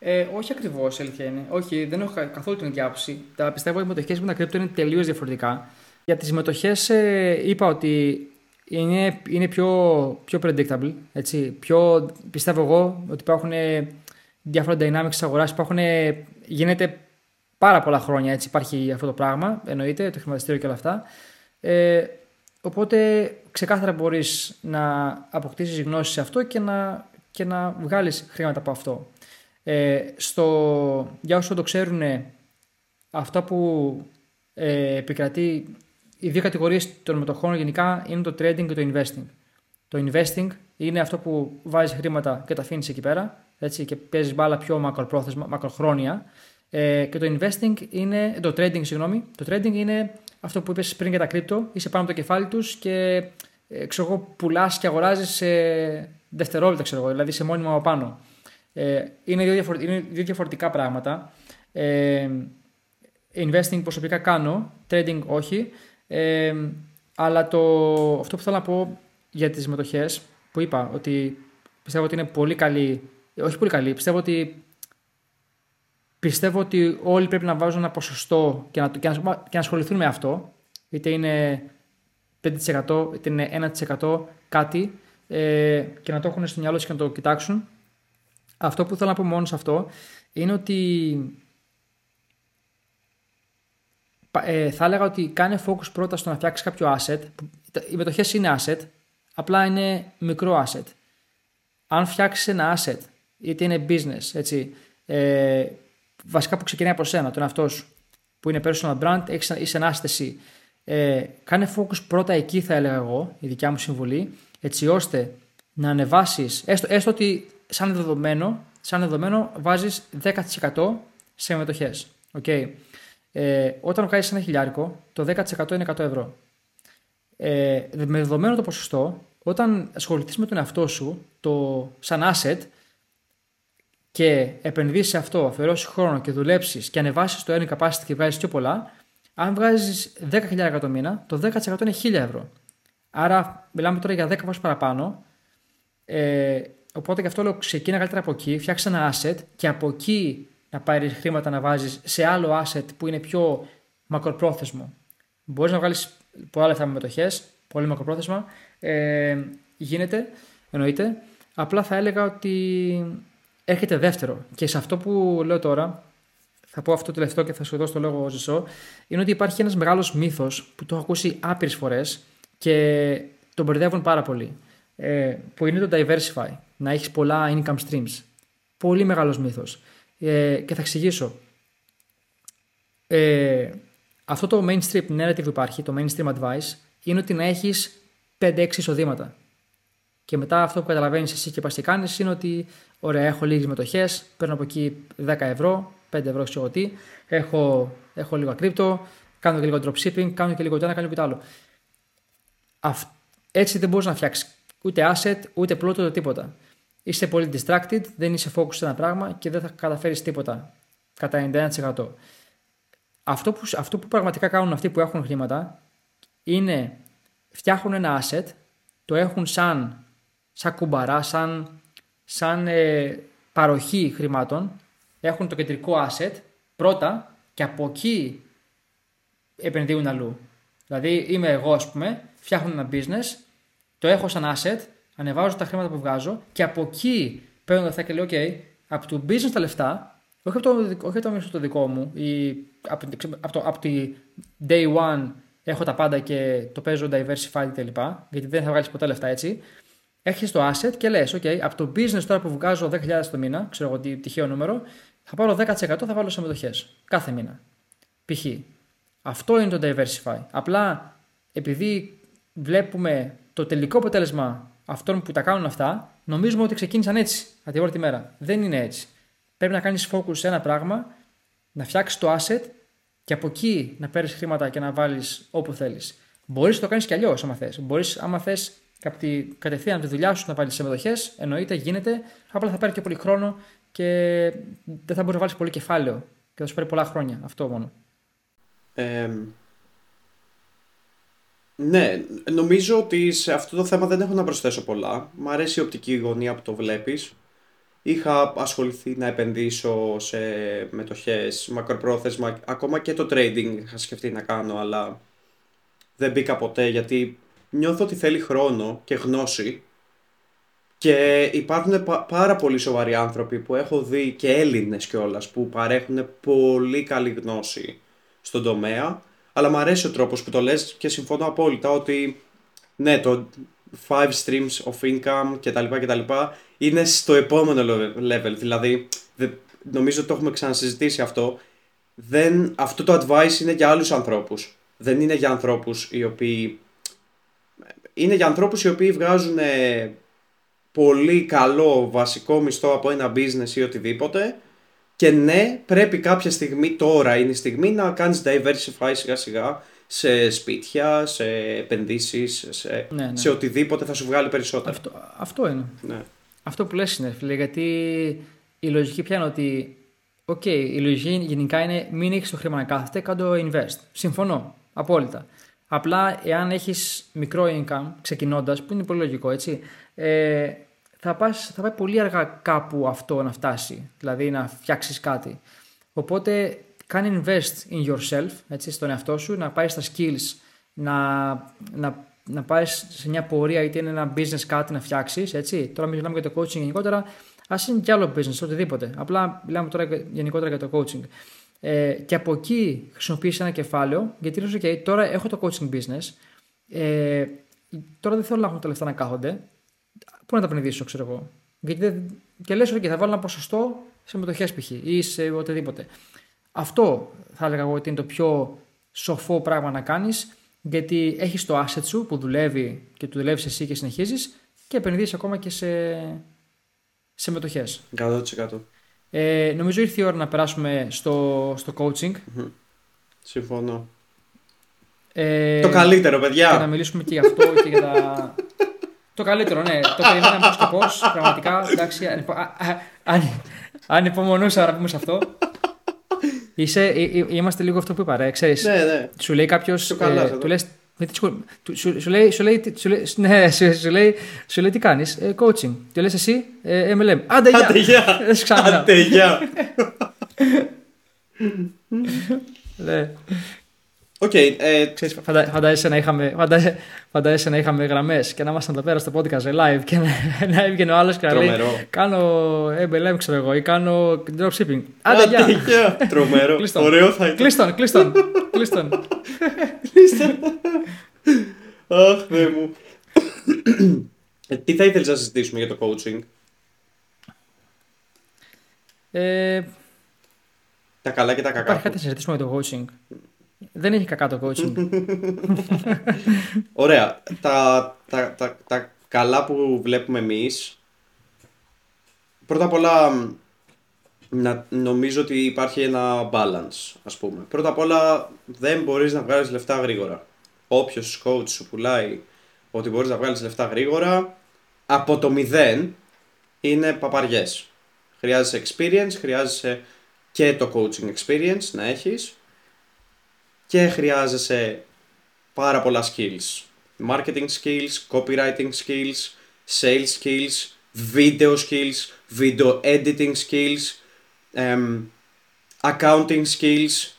Ε, όχι ακριβώς, αλήθεια είναι. Όχι, δεν έχω κα- καθόλου την ίδια άποψη. Τα πιστεύω οι μετοχέ με τα κρύπτο είναι τελείως διαφορετικά. Για τις μετοχέ ε, είπα ότι είναι, είναι πιο, πιο predictable. Έτσι. Πιο, πιστεύω εγώ ότι υπάρχουν ε, διάφορα dynamics της αγοράς. Γίνεται πάρα πολλά χρόνια έτσι υπάρχει αυτό το πράγμα. Εννοείται, το χρηματιστήριο και όλα αυτά. Ε, οπότε ξεκάθαρα μπορείς να αποκτήσεις γνώση σε αυτό και να, και να βγάλεις χρήματα από αυτό. Ε, στο, για όσοι το ξέρουν, αυτά που ε, επικρατεί, οι δύο κατηγορίες των μετοχών γενικά είναι το trading και το investing. Το investing είναι αυτό που βάζεις χρήματα και τα αφήνεις εκεί πέρα έτσι, και παίζεις μπάλα πιο μακροπρόθεσμα, μακροχρόνια. Ε, και το investing είναι, το trading, συγγνώμη, το trading είναι αυτό που είπες πριν για τα κρύπτο, είσαι πάνω από το κεφάλι τους και ε, ξέρω εγώ, πουλάς και αγοράζεις σε δευτερόλεπτα, ξέρω εγώ, δηλαδή σε μόνιμο από πάνω. Ε, είναι, δύο διαφορε- είναι δύο διαφορετικά πράγματα. Ε, investing προσωπικά κάνω, trading όχι. Ε, αλλά το, αυτό που θέλω να πω για τις μετοχές που είπα ότι πιστεύω ότι είναι πολύ καλή, ε, όχι πολύ καλή, πιστεύω ότι πιστεύω ότι όλοι πρέπει να βάζουν ένα ποσοστό και να, και να, και να ασχοληθούν με αυτό είτε είναι 5% είτε είναι 1% κάτι ε, και να το έχουν στο μυαλό τους και να το κοιτάξουν αυτό που θέλω να πω μόνο σε αυτό είναι ότι ε, θα έλεγα ότι κάνε focus πρώτα στο να φτιάξεις κάποιο asset. που- Οι μετοχές είναι asset, απλά είναι μικρό asset. Αν φτιάξεις ένα asset, είτε είναι business, έτσι, ε, βασικά που ξεκινάει από σένα, τον εαυτό σου, που είναι personal brand, έχεις, είσαι ένα asset εσύ. Ε, κάνε focus πρώτα εκεί, θα έλεγα εγώ, η δικιά μου συμβουλή, έτσι ώστε να ανεβάσεις, έστω, έστω ότι σαν δεδομένο, σαν δεδομένο βάζεις 10% σε μετοχές. Okay. Ε, όταν βγάζεις ένα χιλιάρικο, το 10% είναι 100 ευρώ. Ε, με δεδομένο το ποσοστό, όταν ασχοληθείς με τον εαυτό σου το, σαν asset και επενδύσεις σε αυτό, αφιερώσεις χρόνο και δουλέψεις και ανεβάσεις το earning capacity και βγάζεις πιο πολλά, αν βγάζεις 10.000 το μήνα, το 10% είναι 1.000 ευρώ. Άρα, μιλάμε τώρα για 10 φορές παραπάνω. Ε, οπότε γι' αυτό λέω ξεκίνα καλύτερα από εκεί, φτιάξει ένα asset και από εκεί να πάρεις χρήματα να βάζεις σε άλλο asset που είναι πιο μακροπρόθεσμο. Μπορείς να βγάλεις πολλά λεφτά με μετοχές, πολύ μακροπρόθεσμα. Ε, γίνεται, εννοείται. Απλά θα έλεγα ότι έρχεται δεύτερο. Και σε αυτό που λέω τώρα, θα πω αυτό το τελευταίο και θα σου δώσω το λόγο Ζεσό, είναι ότι υπάρχει ένας μεγάλος μύθος που το έχω ακούσει άπειρες φορές και τον μπερδεύουν πάρα πολύ. Ε, που είναι το diversify, να έχεις πολλά income streams. Πολύ μεγάλος μύθος. Ε, και θα εξηγήσω. Ε, αυτό το mainstream narrative που υπάρχει, το mainstream advice, είναι ότι να έχεις 5-6 εισοδήματα. Και μετά αυτό που καταλαβαίνεις εσύ και πας και κάνεις είναι ότι, ωραία, έχω λίγες μετοχές, παίρνω από εκεί 10 ευρώ, 5 ευρώ, ξέρω τι, έχω, έχω λίγο κρύπτο, κάνω και λίγο dropshipping, κάνω και λίγο το ένα, κάνω και το άλλο. έτσι δεν μπορείς να φτιάξεις ούτε asset, ούτε πλούτο, ούτε τίποτα. Είσαι πολύ distracted, δεν είσαι focused σε ένα πράγμα και δεν θα καταφέρεις τίποτα κατά 91%. Αυτό που, αυτό που πραγματικά κάνουν αυτοί που έχουν χρήματα είναι φτιάχνουν ένα asset, το έχουν σαν, σαν κουμπαρά, σαν, σαν ε, παροχή χρημάτων, έχουν το κεντρικό asset πρώτα και από εκεί επενδύουν αλλού. Δηλαδή είμαι εγώ ας πούμε, φτιάχνω ένα business, το έχω σαν asset, ανεβάζω τα χρήματα που βγάζω και από εκεί παίρνω τα λεφτά και λέω ok, από το business τα λεφτά, όχι από το, όχι από το δικό μου ή από, από, το, από τη day one έχω τα πάντα και το παίζω diversified κτλ. Γιατί δεν θα βγάλεις ποτέ λεφτά έτσι. Έχει το asset και λες: OK, από το business τώρα που βγάζω 10.000 το μήνα, ξέρω εγώ τι τυχαίο νούμερο, θα πάρω 10% θα βάλω σε μετοχέ. Κάθε μήνα. Π.χ. Αυτό είναι το diversify. Απλά επειδή βλέπουμε το τελικό αποτέλεσμα αυτών που τα κάνουν αυτά, νομίζουμε ότι ξεκίνησαν έτσι από την πρώτη μέρα. Δεν είναι έτσι. Πρέπει να κάνεις focus σε ένα πράγμα, να φτιάξεις το asset και από εκεί να παίρνεις χρήματα και να βάλεις όπου θέλεις. Μπορείς να το κάνεις κι αλλιώς, άμα θες. Μπορείς, άμα θες κατευθείαν από τη δουλειά σου να βάλεις σε μετοχέ, εννοείται, γίνεται. Απλά θα πάρει και πολύ χρόνο και δεν θα μπορείς να βάλεις πολύ κεφάλαιο και θα σου πάρει πολλά χρόνια. Αυτό μόνο. Ε, ναι, νομίζω ότι σε αυτό το θέμα δεν έχω να προσθέσω πολλά. Μ' αρέσει η οπτική γωνία που το βλέπεις. Είχα ασχοληθεί να επενδύσω σε μετοχές, μακροπρόθεσμα, ακόμα και το trading είχα σκεφτεί να κάνω, αλλά δεν μπήκα ποτέ γιατί νιώθω ότι θέλει χρόνο και γνώση και υπάρχουν πάρα πολύ σοβαροί άνθρωποι που έχω δει και Έλληνες κιόλας που παρέχουν πολύ καλή γνώση στον τομέα αλλά μου αρέσει ο τρόπος που το λες και συμφωνώ απόλυτα ότι ναι το five streams of income κτλ. κτλ είναι στο επόμενο level. Δηλαδή, νομίζω ότι το έχουμε ξανασυζητήσει αυτό. Δεν, αυτό το advice είναι για άλλους ανθρώπους. Δεν είναι για ανθρώπους οι οποίοι... Είναι για ανθρώπους οι οποίοι βγάζουν πολύ καλό βασικό μισθό από ένα business ή οτιδήποτε και ναι, πρέπει κάποια στιγμή, τώρα είναι η στιγμή να κάνεις diversify σιγά σιγά σε σπίτια, σε επενδύσεις, σε, ναι, ναι. σε οτιδήποτε θα σου βγάλει περισσότερο. Αυτό, αυτό είναι. Ναι. Αυτό που λες είναι, φίλε, γιατί η λογική πια είναι ότι, OK, okay, η λογική γενικά είναι μην έχεις το χρήμα να κάθεται, κάν' το invest. Συμφωνώ, απόλυτα. Απλά, εάν έχεις μικρό income, ξεκινώντας, που είναι πολύ λογικό, έτσι, ε, θα, πας, θα πάει πολύ αργά κάπου αυτό να φτάσει, δηλαδή να φτιάξεις κάτι. Οπότε, κάνει invest in yourself, έτσι, στον εαυτό σου, να πάει στα skills, να, να να πάεις σε μια πορεία είτε είναι ένα business κάτι να φτιάξεις. Τώρα μιλάμε για το coaching γενικότερα, ας είναι και άλλο business, οτιδήποτε. Απλά μιλάμε τώρα γενικότερα για το coaching. Ε, και από εκεί χρησιμοποιήσει ένα κεφάλαιο, γιατί λες, OK, τώρα έχω το coaching business. Ε, τώρα δεν θέλω να έχω τα λεφτά να κάθονται. Πού να τα επενδύσω, ξέρω εγώ. Γιατί δεν... Και λες, OK, θα βάλω ένα ποσοστό σε μετοχές π.χ. ή σε οτιδήποτε. Αυτό θα έλεγα εγώ ότι είναι το πιο σοφό πράγμα να κάνεις γιατί έχεις το asset σου που δουλεύει και του δουλεύεις εσύ και συνεχίζεις και επενδύεις ακόμα και σε, σε μετοχές. 100%. Ε, νομίζω ήρθε η ώρα να περάσουμε στο, στο coaching. Συμφωνώ. Ε, το καλύτερο, παιδιά. Και να μιλήσουμε και για αυτό και για τα, Το καλύτερο, ναι. Το περιμέναμε πώς και πώς. Πραγματικά, εντάξει. ανυπο- α- α- αν- Ανυπομονούσα να πούμε σε αυτό. Είσαι, ε, ε, είμαστε λίγο αυτό που είπα, ρε. Ξέρεις, Ναι, ναι. σου λέει κάποιος. Πιο καλά, εδώ. του λες, με τι σχολ- του- σου, σου λέει, σου λέει, τι- σου λέει, ναι, σου, σου λέει, σου λέει τι κάνεις. Ε, coaching. Και λες εσύ, ε, MLM. Άντε, γεια. Άντε, γεια. Δεν σου ξανά. Άντε, γεια. Ναι. Οκ, ε, Ξέρεις, φαντα, φαντάζεσαι, να είχαμε, φαντάζεσαι, φαντάζεσαι να είχαμε γραμμές και να ήμασταν εδώ πέρα στο podcast live και να, να έβγαινε ο άλλος και να λέει Τρομερό. κάνω MLM ξέρω εγώ ή κάνω dropshipping. Άντε Άντε, γεια. γεια. Τρομερό. Κλείστον. Ωραίο θα ήταν. Κλείστον, κλείστον, κλείστον. Αχ, Θεέ μου. Ε, τι θα ήθελες να συζητήσουμε για το coaching; Ε, Τα καλά και τα κακά. υπάρχει κάτι του. να συζητήσουμε για το coaching. Δεν έχει κακά το coaching. Ωραία. Τα, τα, τα, τα καλά που βλέπουμε εμείς. Πρώτα απ' όλα μ, να, νομίζω ότι υπάρχει ένα balance ας πούμε. Πρώτα απ' όλα δεν μπορείς να βγάλεις λεφτά γρήγορα. Όποιος coach σου πουλάει ότι μπορείς να βγάλεις λεφτά γρήγορα από το μηδέν είναι παπαριές. Χρειάζεσαι experience, χρειάζεσαι και το coaching experience να έχεις και χρειάζεσαι πάρα πολλά skills. Marketing skills, copywriting skills, sales skills, video skills, video editing skills, εμ, accounting skills.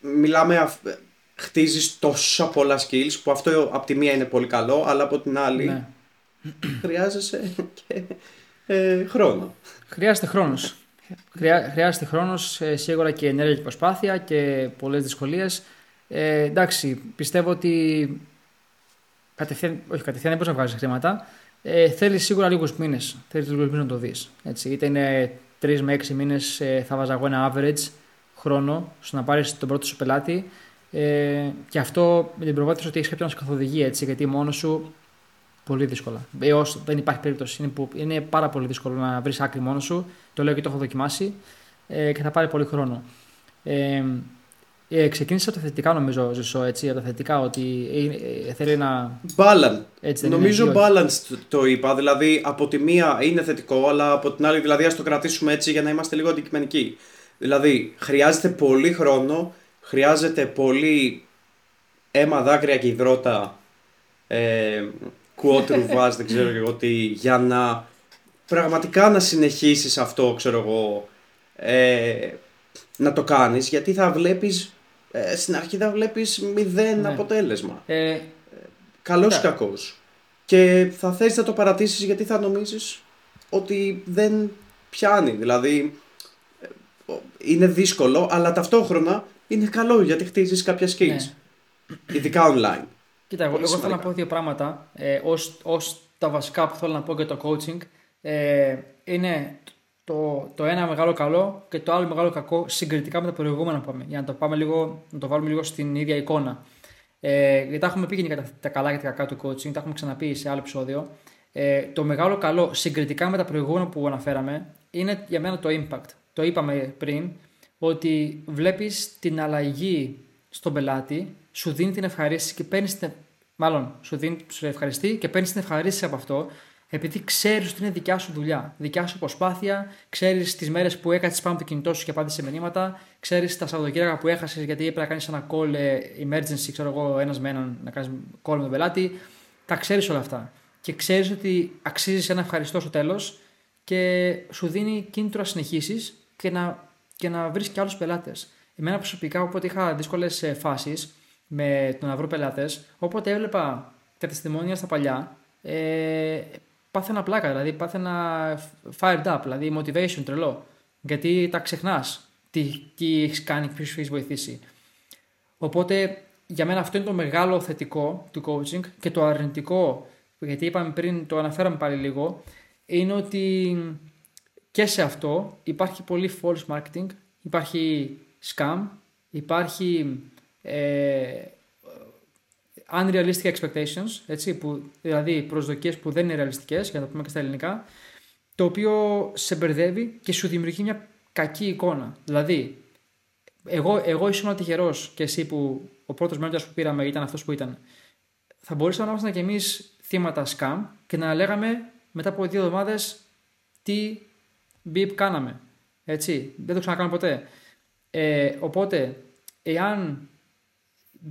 Μιλάμε, αυ- χτίζεις τόσα πολλά skills που αυτό από τη μία είναι πολύ καλό, αλλά από την άλλη ναι. χρειάζεσαι και ε, χρόνο. Χρειάζεται χρόνο. Χρειάζεται χρόνος, σίγουρα και ενέργεια και προσπάθεια και πολλές δυσκολίες. Ε, εντάξει, πιστεύω ότι κατευθείαν, όχι κατευθείαν δεν μπορείς να βγάλει χρήματα. Ε, θέλεις σίγουρα λίγους μήνες. Θέλεις λίγους μήνες να το δεις. Είτε είναι τρεις με έξι μήνες, ε, θα βάζα εγώ ένα average χρόνο στο να πάρεις τον πρώτο σου πελάτη. Ε, και αυτό με την προπόθεση ότι έχεις κάποιον να σε καθοδηγεί έτσι, γιατί μόνος σου Πολύ δύσκολα. Έως δεν υπάρχει περίπτωση. Είναι, που, είναι πάρα πολύ δύσκολο να βρεις άκρη μόνος σου. Το λέω και το έχω δοκιμάσει ε, και θα πάρει πολύ χρόνο. Ε, ε, ξεκίνησα από τα θετικά νομίζω, Ζησό, έτσι, από τα θετικά ότι ε, ε, θέλει να... Balance. Έτσι δεν Νομίζω είναι, ή όχι; balance το, το είπα. Δηλαδή, από τη μία είναι θετικό, αλλά από την άλλη, δηλαδή, ας το κρατήσουμε έτσι για να είμαστε λίγο αντικειμενικοί. Δηλαδή, χρειάζεται πολύ χρόνο, χρειάζεται πολύ αίμα, δάκρυα και υδρότα. Ε, κουότρου βάζ, δεν ξέρω και εγώ τι, για να πραγματικά να συνεχίσεις αυτό, ξέρω εγώ, ε, να το κάνεις, γιατί θα βλέπεις, ε, στην αρχή θα βλέπεις μηδέν Ναι. αποτέλεσμα. Ε, Καλός ή Ναι. κακός. Και θα θες να το παρατήσεις γιατί θα νομίζεις ότι δεν πιάνει. Δηλαδή ε, ο- είναι δύσκολο, αλλά ταυτόχρονα είναι καλό γιατί χτίζεις κάποια skills. Ναι. Ειδικά online. Κοίτα, εγώ, Πολύ εγώ θέλω να σημαντικά. πω δύο πράγματα ε, ως, ως τα βασικά που θέλω να πω για το coaching. Ε, είναι το, το ένα μεγάλο καλό και το άλλο μεγάλο κακό συγκριτικά με τα προηγούμενα που πάμε. Για να το, πάμε λίγο, να το βάλουμε λίγο στην ίδια εικόνα. Ε, γιατί τα έχουμε πει γενικά τα, τα καλά και τα κακά του coaching, τα έχουμε ξαναπεί σε άλλο επεισόδιο. Ε, το μεγάλο καλό συγκριτικά με τα προηγούμενα που αναφέραμε είναι για μένα το impact. Το είπαμε πριν ότι βλέπεις την αλλαγή στον πελάτη, σου δίνει την ευχαρίστηση και παίρνεις την. Μάλλον, σου, δίνει, σου ευχαριστεί και παίρνεις την ευχαρίστηση από αυτό, επειδή ξέρεις ότι είναι δικιά σου δουλειά, δικιά σου προσπάθεια, ξέρεις τις μέρες που έκατσε πάνω από το κινητό σου και απάντησε σε μηνύματα, ξέρεις τα Σαββατοκύριακα που έχασες γιατί έπρεπε να κάνεις ένα call ε, emergency, ξέρω εγώ, ένας με έναν να κάνεις call με τον πελάτη. Τα ξέρεις όλα αυτά. Και ξέρεις ότι αξίζεις ένα ευχαριστώ στο τέλος και σου δίνει κίνητρο να συνεχίσεις και να, και να βρεις και άλλους πελάτες. Εμένα προσωπικά, όποτε είχα δύσκολες φάσεις με το να βρω πελάτες, όποτε έβλεπα τα τεστημόνια στα παλιά, ε, πάθαινα πλάκα, δηλαδή πάθαινα fired up, δηλαδή motivation τρελό. Γιατί τα ξεχνάς τι, τι έχεις κάνει και ποιο έχει βοηθήσει. Οπότε για μένα αυτό είναι το μεγάλο θετικό του coaching και το αρνητικό, γιατί είπαμε πριν, το αναφέραμε πάλι λίγο, είναι ότι και σε αυτό υπάρχει πολύ false marketing, υπάρχει scam, υπάρχει ε, unrealistic expectations, έτσι, που, δηλαδή προσδοκίες που δεν είναι ρεαλιστικές, για να το πούμε και στα ελληνικά, το οποίο σε μπερδεύει και σου δημιουργεί μια κακή εικόνα. Δηλαδή, εγώ, εγώ ήσουν τυχερός και εσύ που ο πρώτος μέντορα που πήραμε ήταν αυτός που ήταν. Θα μπορούσαμε να ήμασταν κι εμείς θύματα scam και να λέγαμε μετά από δύο εβδομάδες τι beep κάναμε. Έτσι. Δεν το ξανακάνω ποτέ. Ε, οπότε, εάν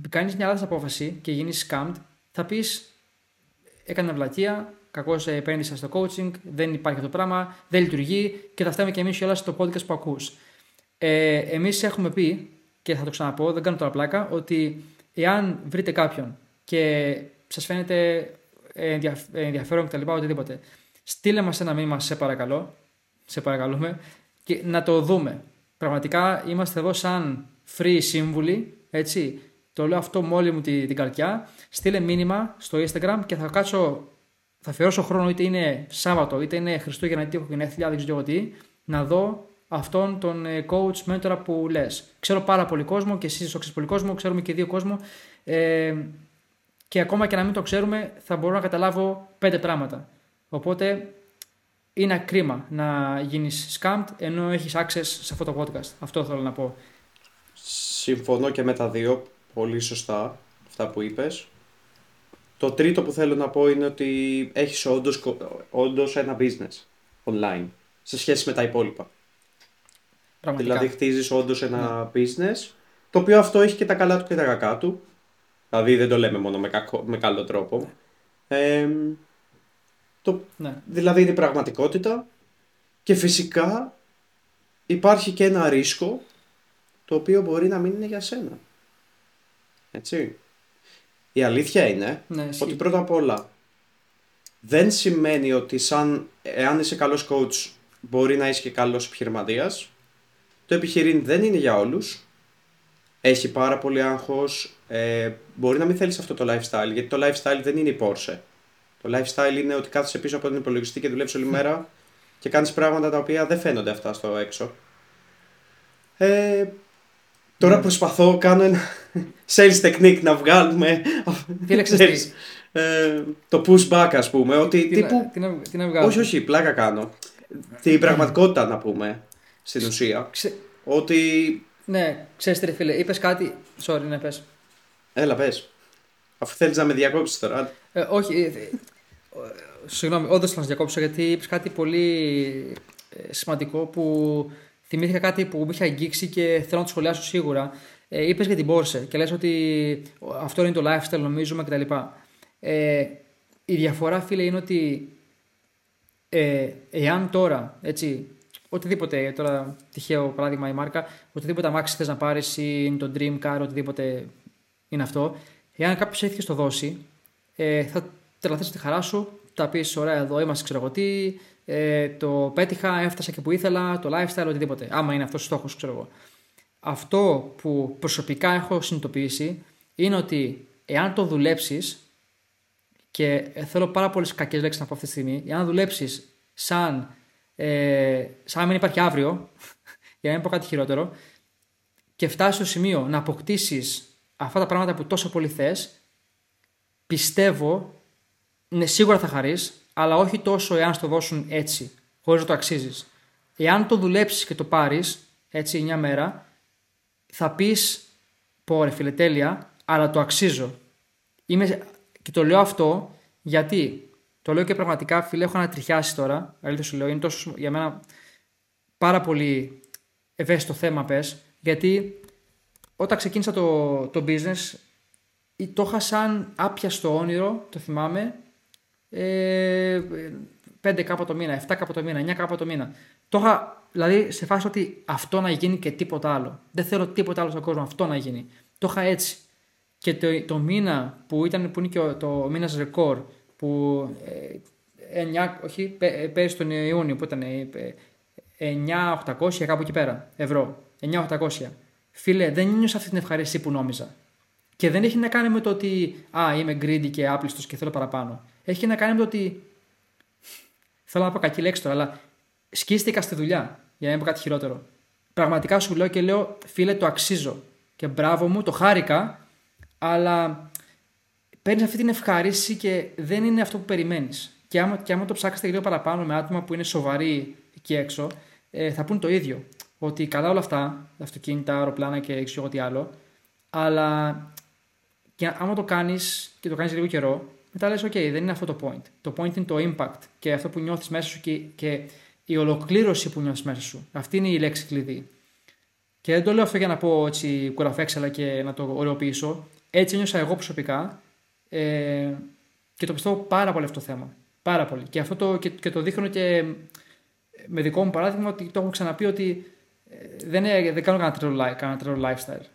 κάνεις μια λάθος απόφαση και γίνεις scammed, θα πεις έκανα βλακεία, κακώς επένδυσα στο coaching, δεν υπάρχει αυτό το πράγμα, δεν λειτουργεί και θα φτάμε και εμείς κιόλα στο podcast που ακούς. Ε, εμείς έχουμε πει και θα το ξαναπώ, δεν κάνω τώρα πλάκα, ότι εάν βρείτε κάποιον και σας φαίνεται ενδιαφέρον κτλ. οτιδήποτε, στείλε μας ένα μήνυμα, σε παρακαλώ, σε παρακαλούμε, και να το δούμε. Πραγματικά είμαστε εδώ σαν free σύμβουλοι, έτσι. Το λέω αυτό με όλη μου την, την καρδιά. Στείλε μήνυμα στο Instagram και θα κάτσω, θα αφιερώσω χρόνο είτε είναι Σάββατο, είτε είναι Χριστούγεννα, είτε έχω γενέθλια, δεν ξέρω τι, να δω αυτόν τον ε, coach, mentor που λες. Ξέρω πάρα πολύ κόσμο και εσεί το ξέρεις πολύ κόσμο, ξέρουμε και δύο κόσμο. Ε, και ακόμα και να μην το ξέρουμε, θα μπορώ να καταλάβω πέντε πράγματα. Οπότε είναι κρίμα να γίνεις scammed ενώ έχεις access σε αυτό το podcast. Αυτό θέλω να πω. Συμφωνώ και με τα δύο. Πολύ σωστά αυτά που είπες. Το τρίτο που θέλω να πω είναι ότι έχεις όντως, όντως ένα business online σε σχέση με τα υπόλοιπα. Πραγματικά. Δηλαδή χτίζεις όντως ένα ναι. business το οποίο αυτό έχει και τα καλά του και τα κακά του. Δηλαδή δεν το λέμε μόνο με, κακό, με καλό τρόπο. Ε, το, ναι. Δηλαδή είναι η πραγματικότητα και φυσικά υπάρχει και ένα ρίσκο το οποίο μπορεί να μην είναι για σένα. Έτσι. Η αλήθεια είναι ναι, ότι πρώτα απ' όλα δεν σημαίνει ότι σαν εάν είσαι καλός coach μπορεί να είσαι και καλός επιχειρηματίας. Το επιχειρήν δεν είναι για όλους. Έχει πάρα πολύ άγχος. Ε, μπορεί να μην θέλεις αυτό το lifestyle γιατί το lifestyle δεν είναι η Porsche. Το lifestyle είναι ότι κάθεσαι πίσω από τον υπολογιστή και δουλεύεις όλη μέρα και κάνεις πράγματα τα οποία δεν φαίνονται αυτά στο έξω. Ε, τώρα ναι. προσπαθώ, κάνω ένα sales technique να βγάλουμε ε, το pushback ας πούμε. Ότι τι, τύπου... τι, να, τι να όχι, όχι, πλάκα κάνω. Την πραγματικότητα να πούμε στην ουσία. Ότι... Ναι, ξέρεις τι φίλε, είπες κάτι... Sorry, ναι, πες. Έλα, πες. Αφού θέλεις να με διακόψεις τώρα. Ε, όχι, ε, Συγγνώμη, όντως θα σα διακόψω γιατί είπες κάτι πολύ ε, σημαντικό που θυμήθηκα κάτι που με είχε αγγίξει και θέλω να το σχολιάσω σίγουρα. Ε, είπες για την Πόρσε και λες ότι αυτό είναι το lifestyle νομίζουμε κτλ. Ε, η διαφορά, φίλε, είναι ότι ε, εάν τώρα, έτσι, οτιδήποτε, τώρα τυχαίο παράδειγμα η μάρκα, οτιδήποτε αμάξι θες να πάρεις ή είναι το dream car, οτιδήποτε είναι αυτό, εάν κάποιος έχει στο δώσει, ε, θα τρελαθείς τη χαρά σου, τα πεις: Ωραία, εδώ είμαστε, ξέρω εγώ τι, ε, το πέτυχα, έφτασα και που ήθελα, το lifestyle, οτιδήποτε. Άμα είναι αυτός ο στόχος, ξέρω εγώ. Αυτό που προσωπικά έχω συνειδητοποιήσει είναι ότι εάν το δουλέψεις, και θέλω πάρα πολλές κακές λέξεις να πω αυτή τη στιγμή, εάν δουλέψεις σαν, ε, σαν να μην υπάρχει αύριο, για να μην πω κάτι χειρότερο, και φτάσεις στο σημείο να αποκτήσεις αυτά τα πράγματα που τόσο πολύ θες, πιστεύω ναι, σίγουρα θα χαρείς, αλλά όχι τόσο εάν στο δώσουν έτσι, χωρίς να το αξίζεις. Εάν το δουλέψεις και το πάρεις έτσι μια μέρα, θα πεις πω ρε φίλε, αλλά το αξίζω. Είμαι... Και το λέω αυτό γιατί το λέω και πραγματικά, φίλε, έχω ανατριχιάσει τώρα. Αλήθεια σου λέω, είναι τόσο για μένα πάρα πολύ ευαίσθητο θέμα, πες. Γιατί όταν ξεκίνησα το, το business, το είχα σαν άπιαστο όνειρο, το θυμάμαι, ε, 5 κάπου το μήνα, 7 κάπου το μήνα, 9 κάπου το μήνα. Το είχα δηλαδή σε φάση ότι αυτό να γίνει και τίποτα άλλο. Δεν θέλω τίποτα άλλο στον κόσμο, αυτό να γίνει. Το είχα έτσι. Και το, το μήνα που, ήταν, που είναι και το μήνας ρεκόρ, που ε, 9, όχι, ε, πέρυσι τον Ιούνιο που ήταν ε, 9.800 κάπου εκεί πέρα ευρώ. 9.800. Φίλε, δεν νιώσα αυτή την ευχαρίστηση που νόμιζα. Και δεν έχει να κάνει με το ότι α, είμαι greedy και άπλιστος και θέλω παραπάνω έχει να κάνει με το ότι. Θέλω να πω κακή λέξη τώρα, αλλά σκίστηκα στη δουλειά. Για να μην πω κάτι χειρότερο. Πραγματικά σου λέω και λέω, φίλε, το αξίζω. Και μπράβο μου, το χάρηκα, αλλά παίρνεις αυτή την ευχαρίστηση και δεν είναι αυτό που περιμένεις. Και άμα, και άμα το ψάξετε λίγο παραπάνω με άτομα που είναι σοβαροί εκεί έξω, ε, θα πούν το ίδιο. Ότι καλά όλα αυτά, αυτοκίνητα, αεροπλάνα και ξέρω τι άλλο, αλλά και άμα το κάνεις και το κάνεις λίγο καιρό, μετά λες, OK, δεν είναι αυτό το point. Το point είναι το impact και αυτό που νιώθεις μέσα σου και, και η ολοκλήρωση που νιώθεις μέσα σου. Αυτή είναι η λέξη κλειδί. Και δεν το λέω αυτό για να πω έτσι κουραφέξαλα και να το ωρεοποιήσω. Έτσι ένιωσα εγώ προσωπικά ε, και το πιστεύω πάρα πολύ αυτό το θέμα. Πάρα πολύ. Και αυτό το, και, και το δείχνω και με δικό μου παράδειγμα ότι το έχω ξαναπεί ότι ε, δεν, δεν κάνω κανένα τρελό, κανένα lifestyle.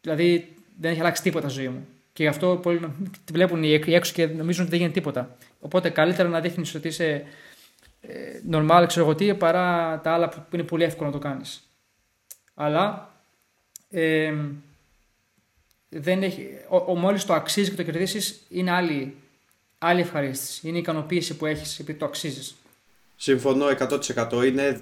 Δηλαδή δεν έχει αλλάξει τίποτα στη ζωή μου. Και γι' αυτό πολλοί τη βλέπουν οι έξω και νομίζουν ότι δεν γίνεται τίποτα. Οπότε καλύτερα να δείχνεις ότι είσαι ε, normal, ξέρω εγώ τι, παρά τα άλλα που είναι πολύ εύκολο να το κάνεις. Αλλά ε, δεν έχει, ο, ο μόλις το αξίζεις και το κερδίσεις είναι άλλη, άλλη ευχαρίστηση. Είναι η ικανοποίηση που έχεις επειδή το αξίζεις. Συμφωνώ 100%. Είναι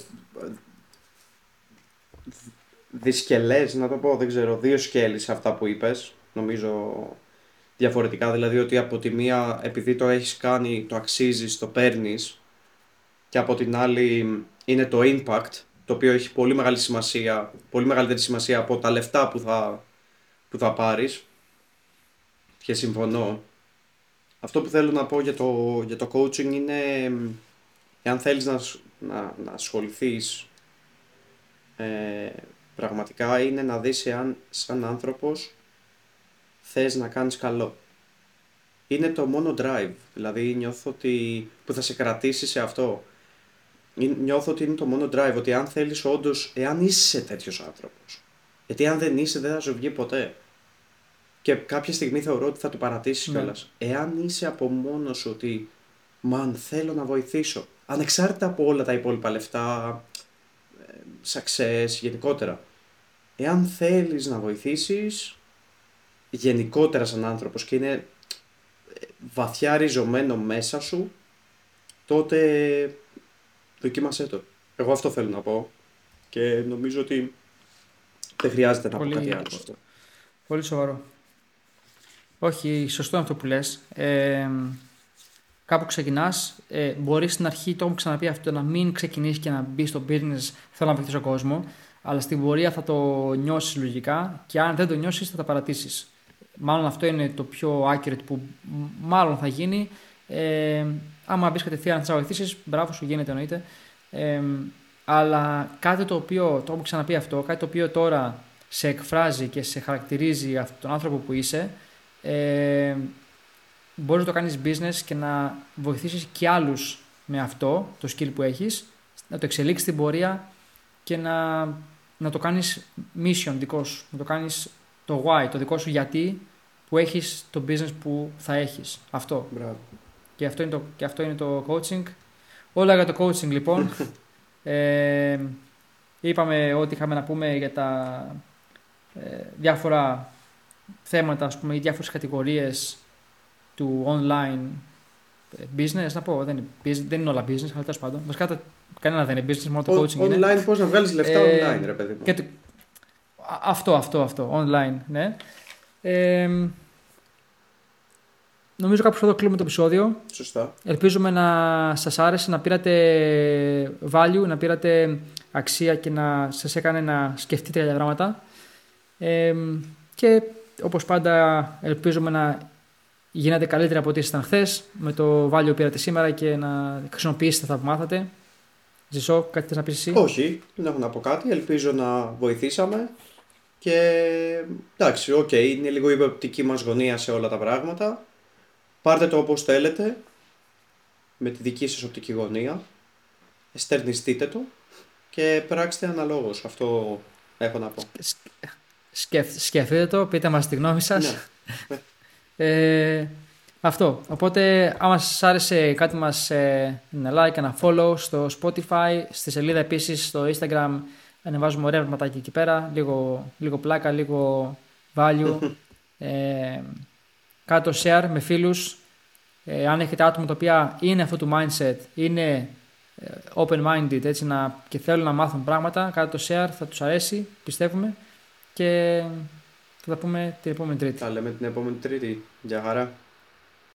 δυσκελές, να το πω, δεν ξέρω, δύο σκέλη αυτά που είπες. Νομίζω διαφορετικά, δηλαδή ότι από τη μία επειδή το έχεις κάνει, το αξίζεις, το παίρνεις και από την άλλη είναι το impact, το οποίο έχει πολύ μεγάλη σημασία, πολύ μεγαλύτερη σημασία από τα λεφτά που θα, που θα πάρεις και συμφωνώ. Αυτό που θέλω να πω για το, για το coaching είναι εάν θέλεις να, να, να ασχοληθείς ε, πραγματικά είναι να δεις εάν σαν άνθρωπος θες να κάνεις καλό. Είναι το μόνο drive, δηλαδή νιώθω ότι που θα σε κρατήσει σε αυτό. Νιώθω ότι είναι το μόνο drive, ότι αν θέλεις όντως, εάν είσαι τέτοιος άνθρωπος. Γιατί αν δεν είσαι δεν θα σου βγει ποτέ. Και κάποια στιγμή θεωρώ ότι θα το παρατήσεις ναι. κιόλας. Εάν είσαι από μόνος σου ότι, μαν θέλω να βοηθήσω, ανεξάρτητα από όλα τα υπόλοιπα λεφτά, ε, success γενικότερα. Εάν θέλεις να βοηθήσεις, γενικότερα σαν άνθρωπος και είναι ε, βαθιά ριζωμένο μέσα σου, τότε δοκίμασέ το. Εγώ αυτό θέλω να πω και νομίζω ότι δεν χρειάζεται να πολύ, πω κάτι άλλο αυτό. Πολύ σοβαρό. Όχι, σωστό αυτό που λες. Ε, κάπου ξεκινάς, ε, μπορείς στην αρχή, το έχω ξαναπεί αυτό, να μην ξεκινήσεις και να μπεις στο business, θέλω να βοηθήσω κόσμο, αλλά στην πορεία θα το νιώσεις λογικά και αν δεν το νιώσεις θα τα παρατήσεις. Μάλλον αυτό είναι το πιο accurate που μάλλον θα γίνει. Ε, άμα μπει κατευθείαν να θα βοηθήσει, μπράβο σου γίνεται εννοείται. Ε, αλλά κάτι το οποίο, το έχω ξαναπεί αυτό, κάτι το οποίο τώρα σε εκφράζει και σε χαρακτηρίζει αυτόν τον άνθρωπο που είσαι, ε, μπορείς να το κάνεις business και να βοηθήσεις και άλλους με αυτό, το skill που έχεις, να το εξελίξεις στην πορεία και να, να το κάνεις mission δικός σου, να το κάνεις το why, το δικό σου γιατί που έχεις το business που θα έχεις. Αυτό. Μπράβο. Και αυτό είναι το, και αυτό είναι το coaching. Όλα για το coaching λοιπόν. ε, είπαμε ό,τι είχαμε να πούμε για τα ε, διάφορα θέματα, ας πούμε, οι διάφορες κατηγορίες του online business, να πω, δεν είναι, δεν είναι όλα business, αλλά τέλος πάντων. Βασικά κανένα δεν είναι business, μόνο το coaching online, είναι. Online, πώς να βγάλεις λεφτά ε, online, ρε παιδί μου. Και αυτό, αυτό, αυτό, online, ναι. Ε, νομίζω κάπου εδώ κλείνουμε το επεισόδιο. Σωστά. Ελπίζουμε να σας άρεσε, να πήρατε value, να πήρατε αξία και να σας έκανε να σκεφτείτε για πράγματα. Ε, και όπως πάντα ελπίζουμε να γίνατε καλύτερα από ό,τι ήσασταν χθες με το value που πήρατε σήμερα και να χρησιμοποιήσετε αυτά που μάθατε. Ζησό, κάτι θες να πεις εσύ; Όχι, δεν έχω να πω κάτι. Ελπίζω να βοηθήσαμε. Και εντάξει, OK, okay, είναι λίγο η οπτική μας γωνία σε όλα τα πράγματα. Πάρτε το όπως θέλετε, με τη δική σας οπτική γωνία. Ενστερνιστείτε το και πράξτε αναλόγως. Αυτό έχω να πω. Σκεφτείτε το, πείτε μας τη γνώμη σας. Ναι. Ε, αυτό. Οπότε, άμα σας άρεσε, κάτι μας ε, ένα like, ένα follow στο Spotify, στη σελίδα επίσης στο Instagram ανεβάζουμε ωραία πραγματάκια εκεί πέρα, λίγο, λίγο πλάκα, λίγο value. ε, κάτω share με φίλους. Ε, αν έχετε άτομα τα οποία είναι αυτό το mindset, είναι ε, open-minded έτσι, να, και θέλουν να μάθουν πράγματα, κάτω το share θα τους αρέσει, πιστεύουμε. Και θα τα πούμε την επόμενη Τρίτη. Τα λέμε την επόμενη Τρίτη. Γεια χαρά.